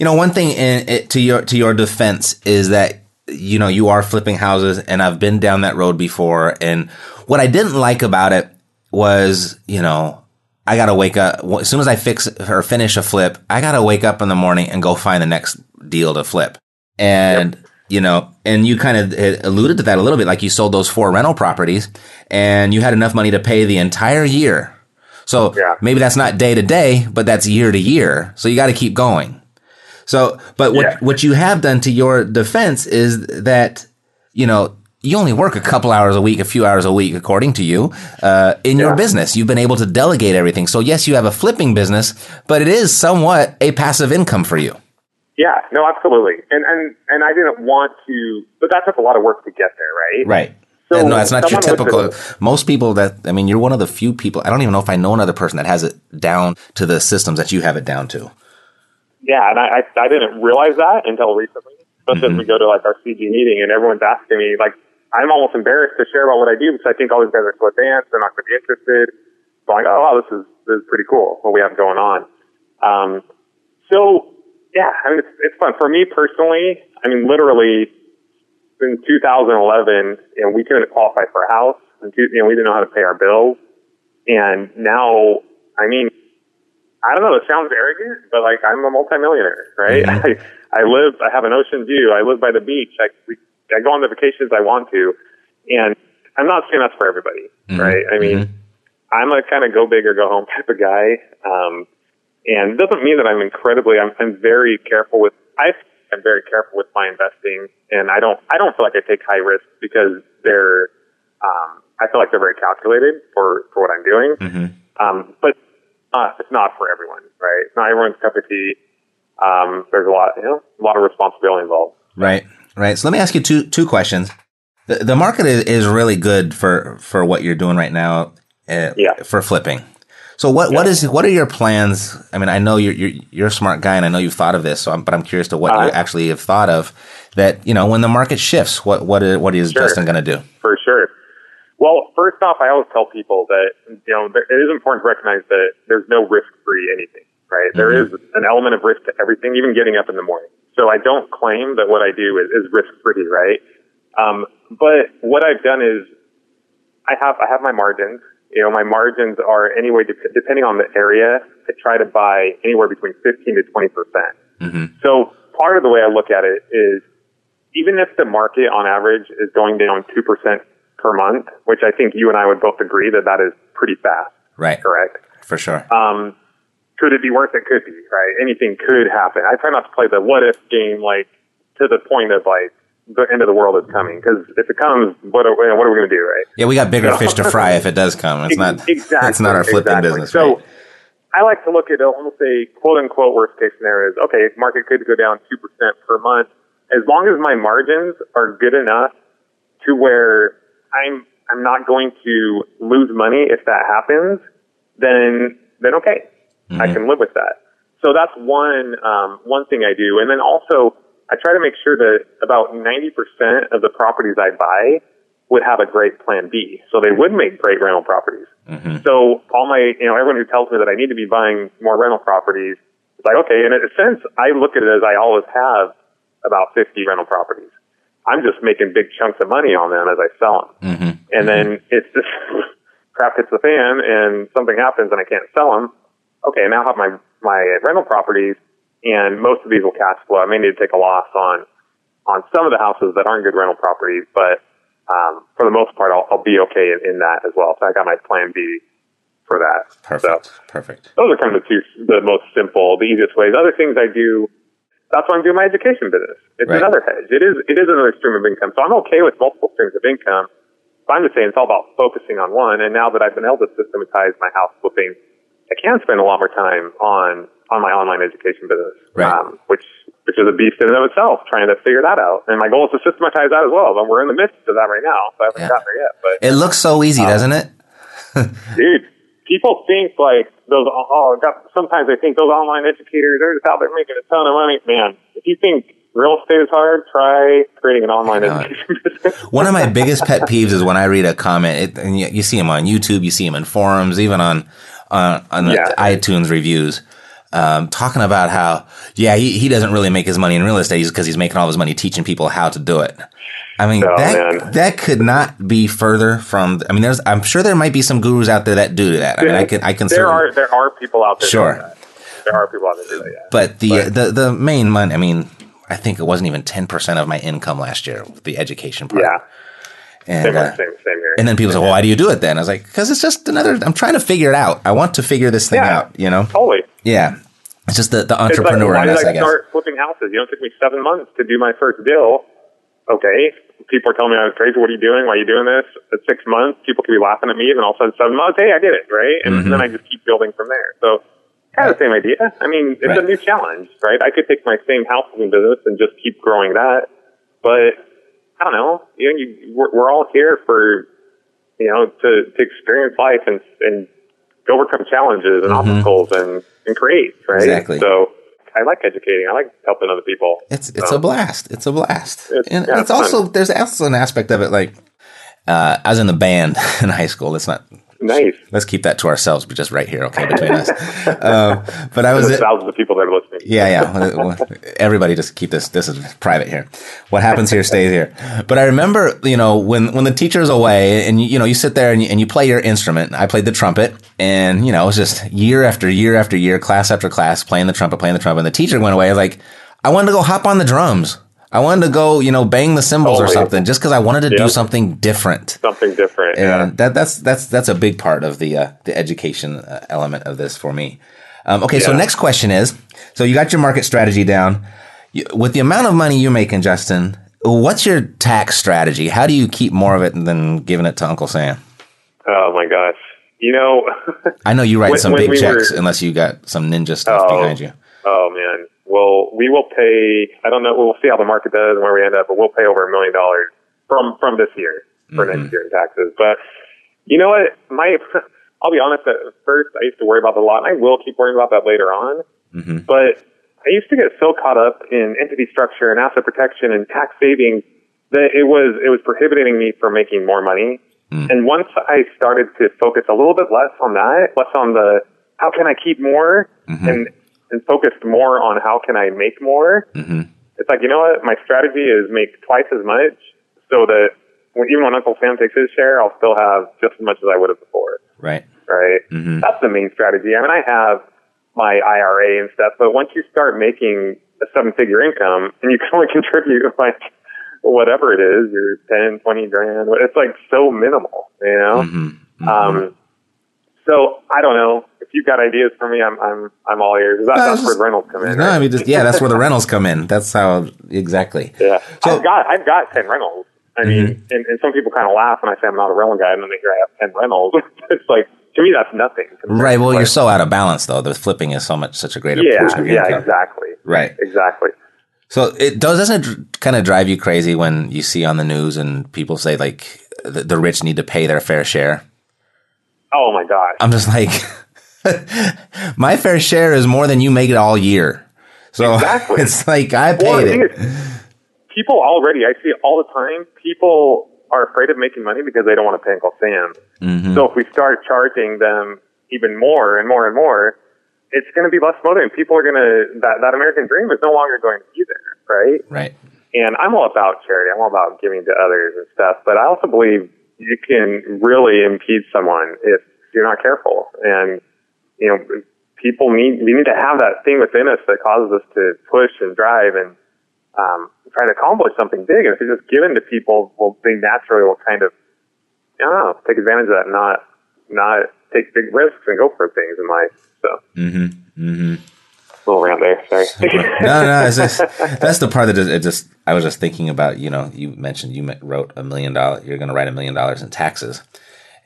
You know, one thing in, it, to your to your defense is that you know you are flipping houses, and I've been down that road before. And what I didn't like about it was, you know, I gotta wake up as soon as I fix or finish a flip. I gotta wake up in the morning and go find the next deal to flip. And you know, and you kind of alluded to that a little bit, like you sold those four rental properties, and you had enough money to pay the entire year. So Yeah. maybe that's not day to day, but that's year to year. So you got to keep going. So, but what Yeah. what you have done to your defense is that you know you only work a couple hours a week, a few hours a week, according to you, uh, in your business. You've been able to delegate everything. So yes, you have a flipping business, but it is somewhat a passive income for you. yeah, no, absolutely. And, and, and I didn't want to, but that took a lot of work to get there, right? Right. So And no, that's not your typical. Most people that I mean, you're one of the few people. I don't even know if I know another person that has it down to the systems that you have it down to. Yeah, and I, I, I didn't realize that until recently, especially Mm-hmm. as we go to like our CG meeting and everyone's asking me, like, I'm almost embarrassed to share about what I do because I think all these guys are so advanced, they're not going to be interested. So I'm like, oh, wow, this is, this is pretty cool what we have going on. Um, so, yeah, I mean, it's, it's fun. For me personally, I mean, literally, in 2011, you know, we couldn't qualify for a house. And, two, you know, we didn't know how to pay our bills. And now, I mean, I don't know. It sounds arrogant, but like I'm a multimillionaire, right? I, I live. I have an ocean view. I live by the beach. I we, I go on the vacations I want to, and I'm not saying that's for everybody, right? I mean, I'm a kind of go big or go home type of guy, um, and it doesn't mean that I'm incredibly. I'm, I'm very careful with. I I'm very careful with my investing, and I don't I don't feel like I take high risks because they're um, I feel like they're very calculated for for what I'm doing. Mm-hmm. Um, but uh, it's not for everyone, right? It's not everyone's cup of tea. Um, there's a lot, you know, a lot of responsibility involved. Right, right. So let me ask you two two questions. The, the market is, is really good for for what you're doing right now. Uh, Yeah. For flipping. So what what is what are your plans? I mean, I know you're you're, you're a smart guy, and I know you've thought of this. So, I'm, but I'm curious to what you Uh-huh. actually have thought of. That you know, when the market shifts, what what is, what is Sure. Justin going to do? For sure. Well, first off, I always tell people that, you know, it is important to recognize that there's no risk-free anything, right? There is an element of risk to everything, even getting up in the morning. So I don't claim that what I do is, is risk-free, right? Um, but what I've done is I have, I have my margins. You know, my margins are anyway, dep- depending on the area, I try to buy anywhere between 15 to 20%. percent So part of the way I look at it is even if the market on average is going down 2% per month, which I think you and I would both agree that that is pretty fast, Right, correct? for sure. Um, could it be worse? It could be, right? Anything could happen. I try not to play the what if game like to the point of like the end of the world is coming because if it comes, what are, what are we going to do, right? yeah, we got bigger fish to fry if it does come. It's not exactly. It's not our flipping exactly. business. So right? I like to look at uh, almost a quote unquote worst case scenario is okay, market could go down 2% per month. As long as my margins are good enough to where I'm, I'm not going to lose money if that happens, then, then okay. I mm-hmm. can live with that. So that's one, um, one thing I do. And then also I try to make sure that about 90% of the properties I buy would have a great plan B. So they would make great rental properties. Mm-hmm. So all my, you know, everyone who tells me that I need to be buying more rental properties, it's like, okay, in a sense, I look at it as I always have about 50 rental properties. I'm just making big chunks of money on them as I sell them. Mm-hmm. And then it's just crap hits the fan and something happens and I can't sell them. Okay, I now I have my, my rental properties and most of these will cash flow. I may need to take a loss on, on some of the houses that aren't good rental properties, but um, for the most part, I'll, I'll be okay in, in that as well. So I got my plan B for that. Perfect, So perfect. those are kind of the two, the most simple, the easiest ways. Other things I do, that's why I'm doing my education business. It's Right. another hedge. It is, it is another stream of income. So I'm okay with multiple streams of income. But I'm just saying it's all about focusing on one. And now that I've been able to systematize my house flipping, I can spend a lot more time on, on my online education business. Right. Um, which, which is a beast in and of itself, trying to figure that out. And my goal is to systematize that as well. But we're in the midst of that right now. So I haven't Yeah. gotten there yet, but It looks so easy, doesn't it? dude, people think like those. Oh, sometimes they think those online educators are just out there making a ton of money. Man, if you think real estate is hard, try creating an online education business. One of my biggest pet peeves is when I read a comment, it, and you, you see them on YouTube, you see them in forums, even on on, on the iTunes reviews, um, talking about how yeah he, he doesn't really make his money in real estate he's because he's making all his money teaching people how to do it. I mean Oh, that man. that could not be further from. I mean, there's I'm sure there might be some gurus out there that do that. I mean, I can I can there are there are people out there. Sure. There are people out there that. Yeah. But the the the main money, I mean, I think it wasn't even ten percent of my income last year, the education part. yeah, and same, uh, same, same here. and then people say, "Well, why do you do it then?" I was like, "Because it's just another. I'm trying to figure it out. I want to figure this thing Yeah. out. You know? totally. Yeah. It's just the the entrepreneur. like, why did I, I start flipping houses? You know, it took me seven months to do my first deal. Okay. People are telling me I was crazy. What are you doing? Why are you doing this? At six months, people could be laughing at me. And then all of a sudden, seven months, hey, I did it, right? And Mm-hmm. then I just keep building from there. So kind of the same idea. I mean, it's a new challenge, right? I could take my same house flipping business and just keep growing that. But I don't know. You know, you, we're, we're all here for, you know, to, to experience life and, and overcome challenges and obstacles and, and create, right? Mm-hmm. Exactly. So I like educating. I like helping other people. It's it's So, a blast. It's a blast. It's- and yeah, it's it's also there's also an aspect of it like uh, I was in the band in high school. Let's not nice. let's keep that to ourselves, but just right here, okay, between us. Um, but I was thousands of people that are listening. Yeah, yeah. Everybody just keep this. This is private here. What happens here stays here. But I remember, you know, when when the teacher's away, and you, you know, you sit there and you, and you play your instrument. I played the trumpet, and you know, it was just year after year after year, class after class, playing the trumpet, playing the trumpet. And the teacher went away. I was like, I wanted to go hop on the drums. I wanted to go, you know, bang the cymbals or something, just because I wanted to do something different. Something different. yeah. That, that's that's that's a big part of the uh, the education uh, element of this for me. Um, okay, so next question is: so you got your market strategy down. You- With the amount of money you're making, Justin, what's your tax strategy? How do you keep more of it than giving it to Uncle Sam? Oh my gosh. You know, I know you write When- some when big we checks were- unless you got some ninja stuff Oh. behind you. oh man. Well, we will pay. I don't know. We'll see how the market does and where we end up, but we'll pay over a million dollars from from this year for Mm-hmm. next year in taxes. But you know what? My I'll be honest. At first, I used to worry about the lot, and I will keep worrying about that later on. Mm-hmm. But I used to get so caught up in entity structure and asset protection and tax savings that it was it was prohibiting me from making more money. Mm. And once I started to focus a little bit less on that, less on the how can I keep more, Mm-hmm. and and focused more on how can I make more, Mm-hmm. it's like you know what my strategy is make twice as much so that when, even when Uncle Sam takes his share, I'll still have just as much as I would have before Right. right? Mhm. That's the main strategy. I mean, I have my IRA and stuff, but once you start making a seven figure income and you can only contribute like whatever it is, your 10, 20 grand, it's like so minimal, you know? Mm-hmm. Um, so I don't know if you've got ideas for me. I'm I'm I'm all ears. That, No, that's where the rentals come in. No, right? I mean, just, yeah, that's where the rentals come in. That's how exactly. Yeah, So- I've got I've got ten rentals. I mean, Mm-hmm. and, and some people kind of laugh when I say I'm not a rental guy, and then they hear I have ten rentals. it's like to me that's nothing. Right. Well, you're so out of balance though. The flipping is so much such a greater yeah, portion of your yeah, income. exactly, Right. exactly. So it does doesn't it kind of drive you crazy when you see on the news and people say like the, the rich need to pay their fair share. Oh my gosh. I'm just like, my fair share is more than you make it all year. So Exactly. it's like I paid thing it. is, people already, I see it all the time. People are afraid of making money because they don't want to pay Uncle Sam. Mm-hmm. So if we start charging them even more and more and more, it's going to be less motivating. People are going to that that American dream is no longer going to be there, right? Right. And I'm all about charity. I'm all about giving to others and stuff. But I also believe you can really impede someone if you're not careful. And you know, people need we need to have that thing within us that causes us to push and drive and um, try to accomplish something big. And if you're just given to people, well, they naturally will kind of, I don't know, take advantage of that, not not take big risks and go for things in life. So, Mm-hmm. Mm-hmm. Little around there. Sorry. no, no, it's just that's the part that just, it just I was just thinking about. You know, you mentioned you wrote a million dollars. You're going to write a million dollars in taxes,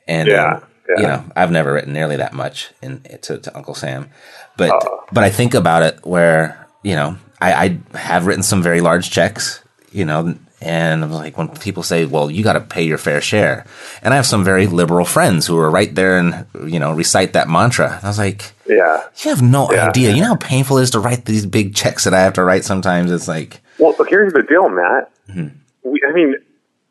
and Yeah, um, yeah. you know, I've never written nearly that much in to, to Uncle Sam, but Oh. but I think about it where you know I, I have written some very large checks. You know. And I'm like, when people say, well, you got to pay your fair share. And I have some very liberal friends who are right there and, you know, recite that mantra. And I was like, yeah. you have no Yeah. idea. You know how painful it is to write these big checks that I have to write sometimes? It's like, Well, here's the deal, Matt. Mm-hmm. We, I mean,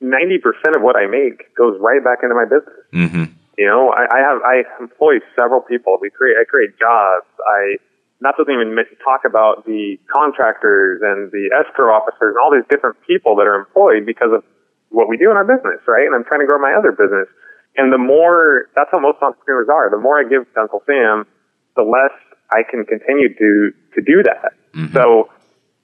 ninety percent of what I make goes right back into my business. mm-hmm, You know, I, I have I employ several people. We create I create jobs. I not to even talk about the contractors and the escrow officers and all these different people that are employed because of what we do in our business, right? And I'm trying to grow my other business. And the more that's how most entrepreneurs are. The more I give to Uncle Sam, the less I can continue to to do that. Mm-hmm. So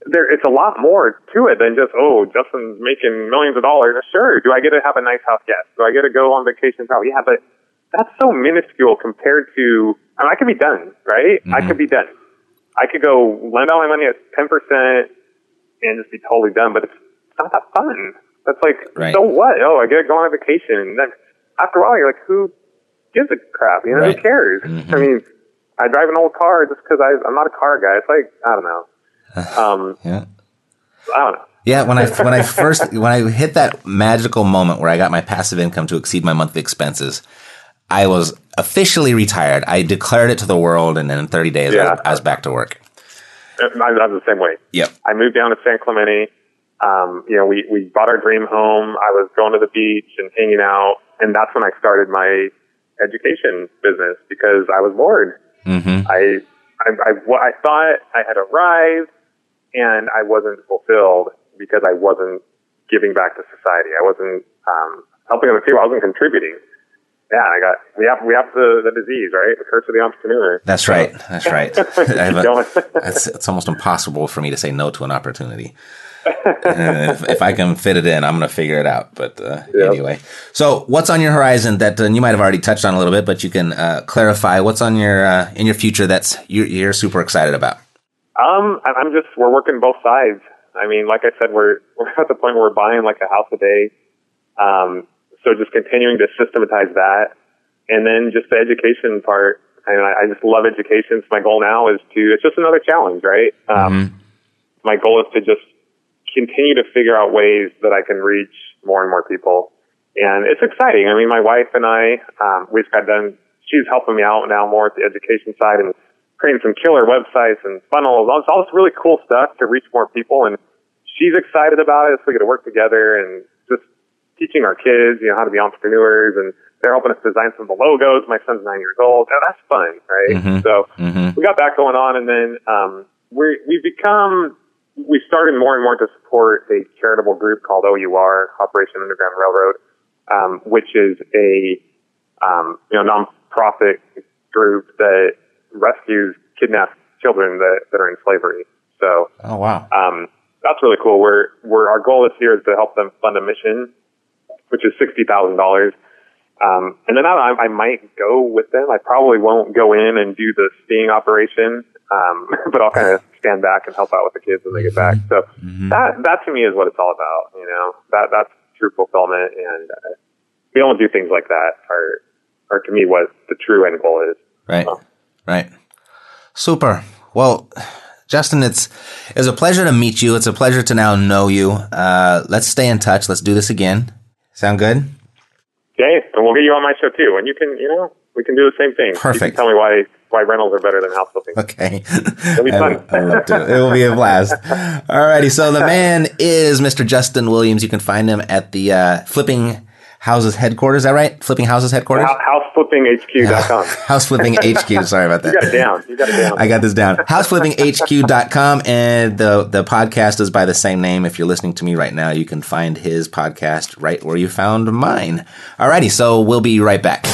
there, it's a lot more to it than just oh, Justin's making millions of dollars. Sure, do I get to have a nice house? Yes. Do I get to go on vacation? Probably. Yeah, but that's so minuscule compared to. I, mean, I could be done, right? I mm-hmm. could be done. I could go lend all my money at ten percent and just be totally done. But it's not that fun. That's like Right. so what? Oh, I get to go on a vacation. And then after a while, you're like, who gives a crap? You know, Right. who cares? I mean, I drive an old car just because I'm not a car guy. It's like I don't know. Um, yeah. I don't know. Yeah, when I when I first when I hit that magical moment where I got my passive income to exceed my monthly expenses, I was officially retired. I declared it to the world, and then in 30 days, I, was, I was back to work. I'm, I'm the same way. Yep. I moved down to San Clemente. Um, you know, we, we bought our dream home. I was going to the beach and hanging out. And that's when I started my education business because I was bored. Mm-hmm. I, I, I, I thought I had arrived and I wasn't fulfilled because I wasn't giving back to society. I wasn't, um, helping other people. I wasn't contributing. Yeah, I got, we have, we have the, the disease, right? The curse of the entrepreneur. That's right. That's right. A- it's, it's almost impossible for me to say no to an opportunity. If, if I can fit it in, I'm going to figure it out. But uh, Yep. anyway, so what's on your horizon that uh, you might have already touched on a little bit, but you can uh, clarify what's on your uh, in your future that's you're, you're super excited about. Um, I'm just we're working both sides. I mean, like I said, we're we're at the point where we're buying like a house a day. Um, so just continuing to systematize that, and then just the education part. I, I just love education. So my goal now is to it's just another challenge, right? Um, My goal is to just continue to figure out ways that I can reach more and more people, and it's exciting. I mean, my wife and I um, we just got done. She's helping me out now more at the education side and creating some killer websites and funnels, all, all this really cool stuff to reach more people. And she's excited about it. So we get to work together and teaching our kids, you know, how to be entrepreneurs. And they're helping us design some of the logos. My son's nine years old. Now, that's fun, right? So we got that going on. And then, um, we we've become, we started more and more to support a charitable group called OUR, Operation Underground Railroad, um, which is a, um, you know, nonprofit group that rescues kidnapped children that, that are in slavery. So, Oh wow. um, that's really cool. We're, we're, our goal this year is to help them fund a mission, which is $60,000. Um, and then I, I might go with them. I probably won't go in and do the sting operation, um, but I'll kind of stand back and help out with the kids when they get back. So that, that to me is what it's all about. You know, that, that's true fulfillment. And uh, we don't do things like that are, are to me what the true end goal is. Right. Right. Super. Well, Justin, it's it's a pleasure to meet you. It's a pleasure to now know you. Uh, let's stay in touch. Let's do this again. Sound good? Okay, and we'll get you on my show too, and you can, you know, we can do the same thing. You Perfect. tell me why why rentals are better than house flipping. Okay. It'll be fun. I love to. It will be a blast. Alrighty. So the man is Mr. Justin Williams. You can find him at the uh, Flipping Houses headquarters. Is that right? Flipping Houses headquarters? Houseflippinghq.com. House Flipping HQ. Sorry about that. You got it down. You got it down. I got this down. Houseflippinghq.com and the the podcast is by the same name. If you're listening to me right now, you can find his podcast right where you found mine. Alrighty, so we'll be right back.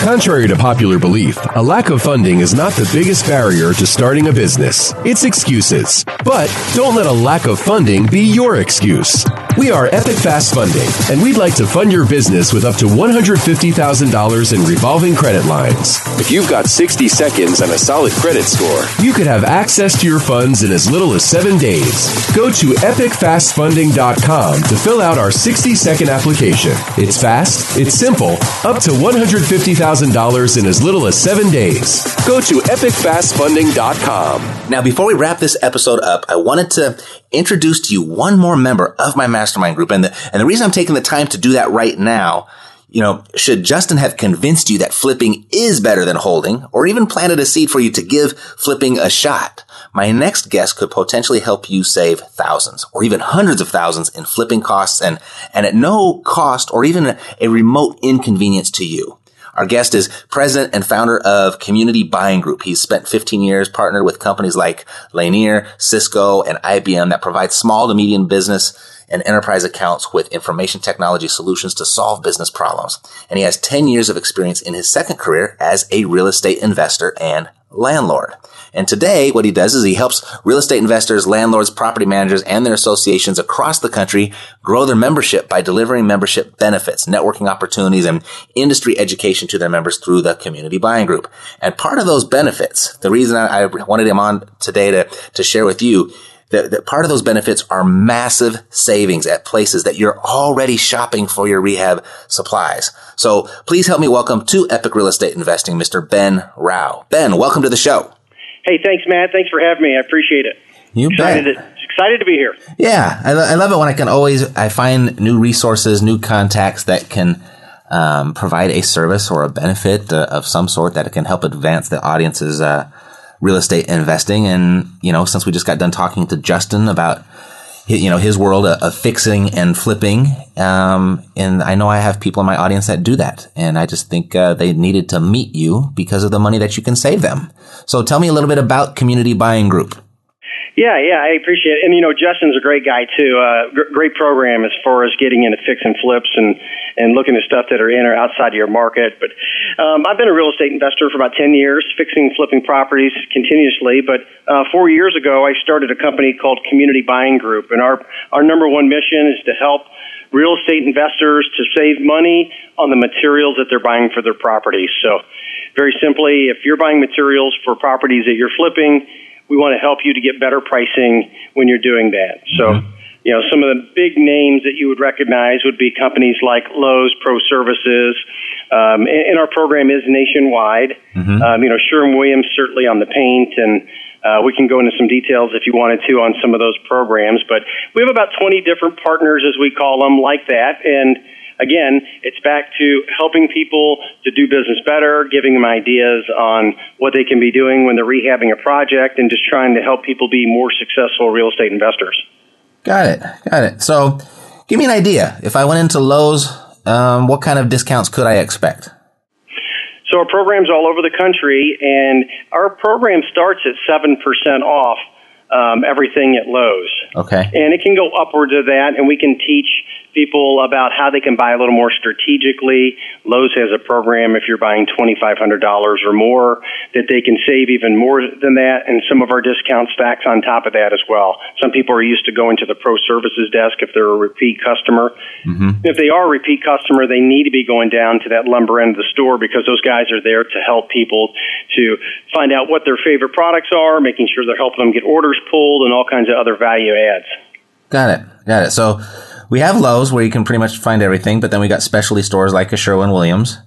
Contrary to popular belief, a lack of funding is not the biggest barrier to starting a business. It's excuses. But don't let a lack of funding be your excuse. We are Epic Fast Funding, and we'd like to fund your business with up to $150,000 in revolving credit lines. If you've got 60 seconds and a solid credit score, you could have access to your funds in as little as seven days. Go to epicfastfunding.com to fill out our 60 second application. It's fast, it's simple, up to $150,000 in as little as seven days. Go to epicfastfunding.com. Now, before we wrap this episode up, I wanted to introduce to you one more member of my mastermind group. And the, and the reason I'm taking the time to do that right now, you know, should Justin have convinced you that flipping is better than holding or even planted a seed for you to give flipping a shot, my next guest could potentially help you save thousands or even hundreds of thousands in flipping costs and, and at no cost or even a, a remote inconvenience to you. Our guest is president and founder of Community Buying Group. He's spent 15 years partnered with companies like Lanier, Cisco, and IBM that provide small to medium business and enterprise accounts with information technology solutions to solve business problems. And he has 10 years of experience in his second career as a real estate investor and landlord. And today, what he does is he helps real estate investors, landlords, property managers, and their associations across the country grow their membership by delivering membership benefits, networking opportunities, and industry education to their members through the community buying group. And part of those benefits, the reason I, wanted him on today to, to share with you that, that part of those benefits are massive savings at places that you're already shopping for your rehab supplies. So please help me welcome to Epic Real Estate Investing, Mr. Ben Rao. Ben, welcome to the show. Hey, thanks, Matt. Thanks for having me. I appreciate it. You excited bet. To, excited to be here. Yeah, I, I love it when I can always I find new resources, new contacts that can um, provide a service or a benefit uh, of some sort that can help advance the audience's uh, real estate investing. And you know, since we just got done talking to Justin about you know his world of, fixing and flipping, um, and I know I have people in my audience that do that, and I just think uh, they needed to meet you because of the money that you can save them. So tell me a little bit about Community Buying Group. Yeah, yeah, I appreciate it. And you know, Justin's a great guy too. Uh, gr- great program as far as getting into fix and flips and and looking at stuff that are in or outside of your market. But um, I've been a real estate investor for about ten years, fixing, flipping properties continuously. But uh, four years ago, I started a company called Community Buying Group, and our our number one mission is to help real estate investors to save money on the materials that they're buying for their properties. So, very simply, if you're buying materials for properties that you're flipping we want to help you to get better pricing when you're doing that. So. Mm-hmm. You know, some of the big names that you would recognize would be companies like Lowe's Pro Services, um, and, and, our program is nationwide. Mm-hmm. Um, you know, Sherwin Williams certainly on the paint, and uh, we can go into some details if you wanted to on some of those programs. But we have about 20 different partners, as we call them, like that, and again, it's back to helping people to do business better, giving them ideas on what they can be doing when they're rehabbing a project, and just trying to help people be more successful real estate investors. Got it. Got it. So, give me an idea. If I went into Lowe's, um, what kind of discounts could I expect? So, our program's all over the country, and our program starts at 7% off um, everything at Lowe's. Okay. And it can go upwards of that, and we can teach people about how they can buy a little more strategically. Lowe's has a program if you're buying $2,500 or more that they can save even more than that, and some of our discount stacks on top of that as well. Some people are used to going to the pro services desk if they're a repeat customer. Mm-hmm. If they are a repeat customer, they need to be going down to that lumber end of the store because those guys are there to help people to find out what their favorite products are, making sure they're helping them get orders pulled, and all kinds of other value adds. Got it. Got it. So we have Lowe's where you can pretty much find everything, but then we got specialty stores like a Sherwin Williams,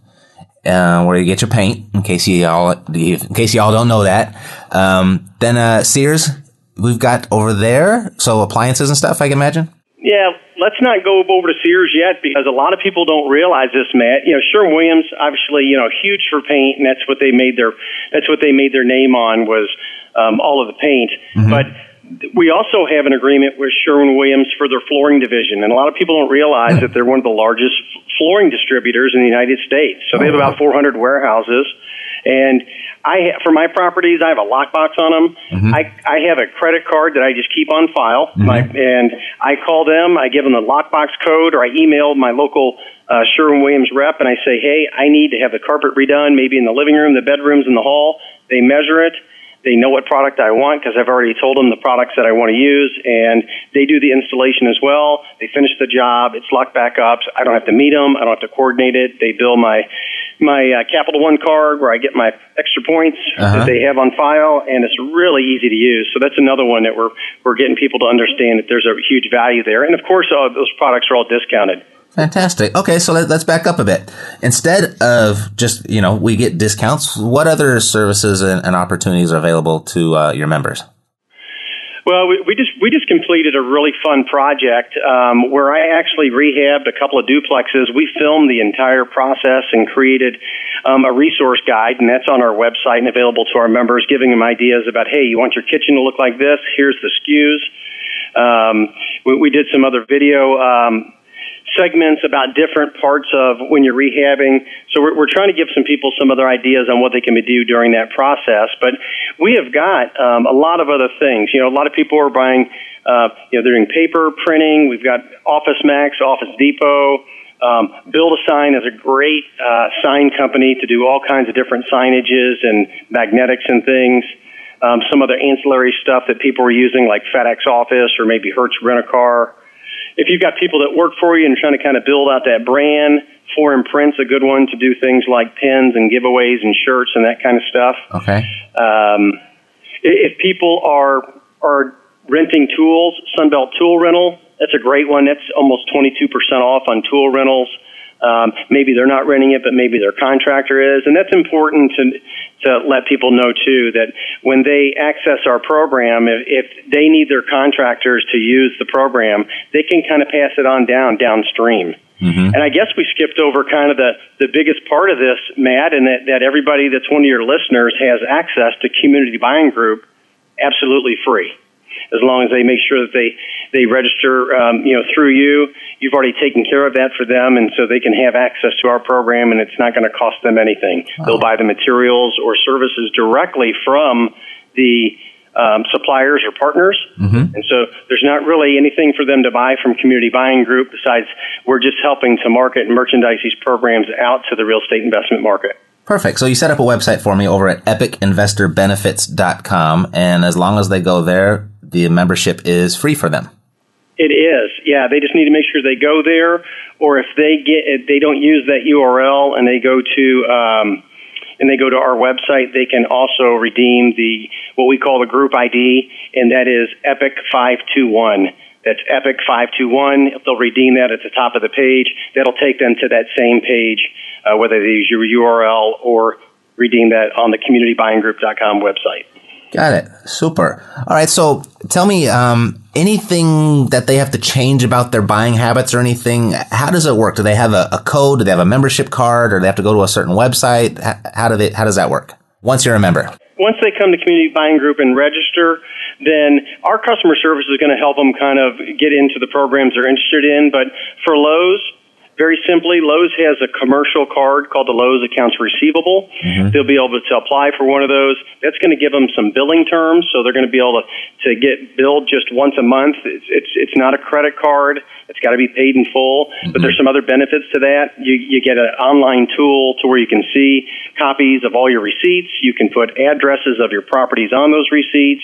uh, where you get your paint. In case you all, in case y'all don't know that. Um, then uh, Sears, we've got over there. So appliances and stuff, I can imagine. Yeah, let's not go over to Sears yet because a lot of people don't realize this, Matt. You know, Sherwin Williams, obviously, you know, huge for paint, and that's what they made their that's what they made their name on was um, all of the paint. Mm-hmm. But we also have an agreement with Sherwin Williams for their flooring division, and a lot of people don't realize that they're one of the largest flooring distributors in the United States. So they have about 400 warehouses, and I for my properties, I have a lockbox on them. Mm-hmm. I I have a credit card that I just keep on file, mm-hmm. my, and I call them, I give them the lockbox code, or I email my local uh, Sherwin Williams rep, and I say, hey, I need to have the carpet redone, maybe in the living room, the bedrooms, in the hall. They measure it they know what product I want because I've already told them the products that I want to use, and they do the installation as well. They finish the job. It's locked back up. I don't have to meet them. I don't have to coordinate it. They bill my my uh, Capital One card where I get my extra points uh-huh. that they have on file, and it's really easy to use. So that's another one that we're we're getting people to understand that there's a huge value there, and of course, uh, those products are all discounted. Fantastic. Okay, so let, us back up a bit. Instead of just, you know, we get discounts, what other services and, and opportunities are available to uh, your members? Well, we, we, just we just completed a really fun project um, where I actually rehabbed a couple of duplexes. We filmed the entire process and created um, a resource guide, and that's on our website and available to our members, giving them ideas about, hey, you want your kitchen to look like this? Here's the SKUs. Um, we, we, did some other video um, segments about different parts of when you're rehabbing. So we're, we're trying to give some people some other ideas on what they can do during that process. But we have got um, a lot of other things. You know, a lot of people are buying, uh, you know, they're doing paper printing. We've got Office Max, Office Depot. Um, Build a Sign is a great uh, sign company to do all kinds of different signages and magnetics and things. Um, some other ancillary stuff that people are using, like FedEx Office or maybe Hertz Rent a Car if you've got people that work for you and trying to kind of build out that brand, 4imprint's a good one to do things like pins and giveaways and shirts and that kind of stuff. Okay. Um, if people are are renting tools, Sunbelt Tool Rental, that's a great one. That's almost 22% off on tool rentals. Um, maybe they're not renting it, but maybe their contractor is, and that's important to to let people know too that when they access our program, if, if they need their contractors to use the program, they can kind of pass it on down downstream. Mm-hmm. And I guess we skipped over kind of the, the biggest part of this, Matt, and that, that everybody that's one of your listeners has access to Community Buying Group absolutely free as long as they make sure that they they register um, you know through you you've already taken care of that for them and so they can have access to our program and it's not going to cost them anything wow. they'll buy the materials or services directly from the um, suppliers or partners. Mm-hmm. And so there's not really anything for them to buy from Community Buying Group besides we're just helping to market and merchandise these programs out to the real estate investment market. Perfect. So you set up a website for me over at epicinvestorbenefits.com. And as long as they go there, the membership is free for them. It is, yeah. They just need to make sure they go there, or if they get if they don't use that URL and they go to um, and they go to our website, they can also redeem the what we call the group ID, and that is Epic 521. That's Epic 521. They'll redeem that at the top of the page. That'll take them to that same page, uh, whether they use your URL or redeem that on the communitybuyinggroup.com website. Got it. Super. All right. So tell me, um, anything that they have to change about their buying habits or anything? How does it work? Do they have a, a code? Do they have a membership card, or do they have to go to a certain website? How, how do they? How does that work? Once you're a member. Once they come to Community Buying Group and register, then our customer service is going to help them kind of get into the programs they're interested in. But for Lowe's, very simply, Lowe's has a commercial card called the Lowe's Accounts Receivable. Mm-hmm. They'll be able to apply for one of those. That's going to give them some billing terms, so they're going to be able to, to get billed just once a month. It's, it's, it's not a credit card. It's got to be paid in full, mm-hmm. but there's some other benefits to that. You, you get an online tool to where you can see copies of all your receipts. You can put addresses of your properties on those receipts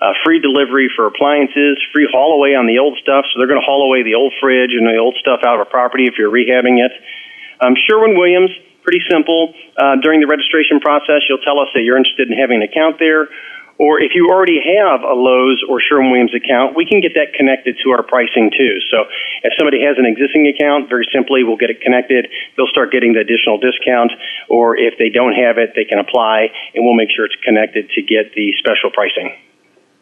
uh, free delivery for appliances, free haul away on the old stuff. So they're going to haul away the old fridge and the old stuff out of a property if you're rehabbing it. Um, Sherwin Williams, pretty simple. Uh, during the registration process, you'll tell us that you're interested in having an account there. Or if you already have a Lowe's or Sherwin Williams account, we can get that connected to our pricing too. So if somebody has an existing account, very simply, we'll get it connected. They'll start getting the additional discount. Or if they don't have it, they can apply and we'll make sure it's connected to get the special pricing.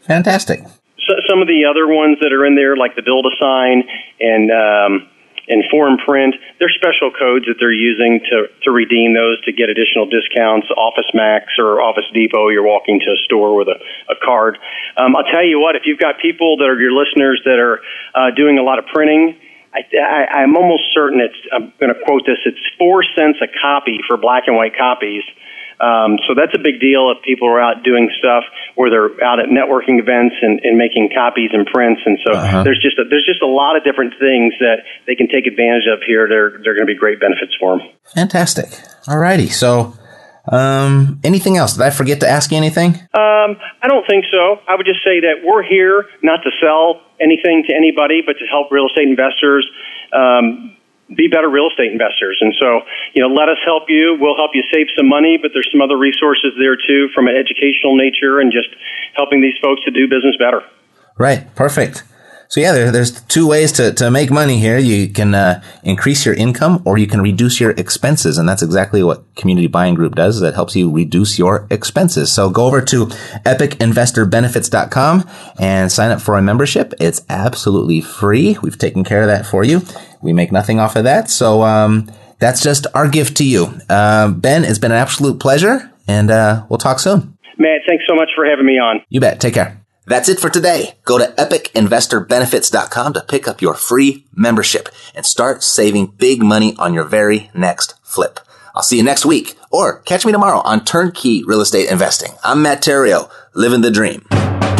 Fantastic. So, some of the other ones that are in there, like the Build a Sign and um, and 4imprint, they're special codes that they're using to to redeem those to get additional discounts. Office Max or Office Depot, you're walking to a store with a, a card. Um, I'll tell you what, if you've got people that are your listeners that are uh, doing a lot of printing. I, I'm almost certain it's. I'm going to quote this. It's four cents a copy for black and white copies um, so that's a big deal if people are out doing stuff where they're out at networking events and, and making copies and prints. And so uh-huh. there's just a, there's just a lot of different things that they can take advantage of here. They're they're going to be great benefits for them. Fantastic. All righty. So. Um, anything else? Did I forget to ask you anything? Um, I don't think so. I would just say that we're here not to sell anything to anybody, but to help real estate investors um, be better real estate investors. And so, you know, let us help you. We'll help you save some money, but there's some other resources there too from an educational nature and just helping these folks to do business better. Right. Perfect. So yeah, there, there's two ways to, to make money here. You can uh, increase your income or you can reduce your expenses. And that's exactly what Community Buying Group does. That helps you reduce your expenses. So go over to epicinvestorbenefits.com and sign up for a membership. It's absolutely free. We've taken care of that for you. We make nothing off of that. So, um, that's just our gift to you. Uh, ben, it's been an absolute pleasure and, uh, we'll talk soon. Matt, thanks so much for having me on. You bet. Take care. That's it for today. Go to epicinvestorbenefits.com to pick up your free membership and start saving big money on your very next flip. I'll see you next week or catch me tomorrow on Turnkey Real Estate Investing. I'm Matt Theriault, living the dream.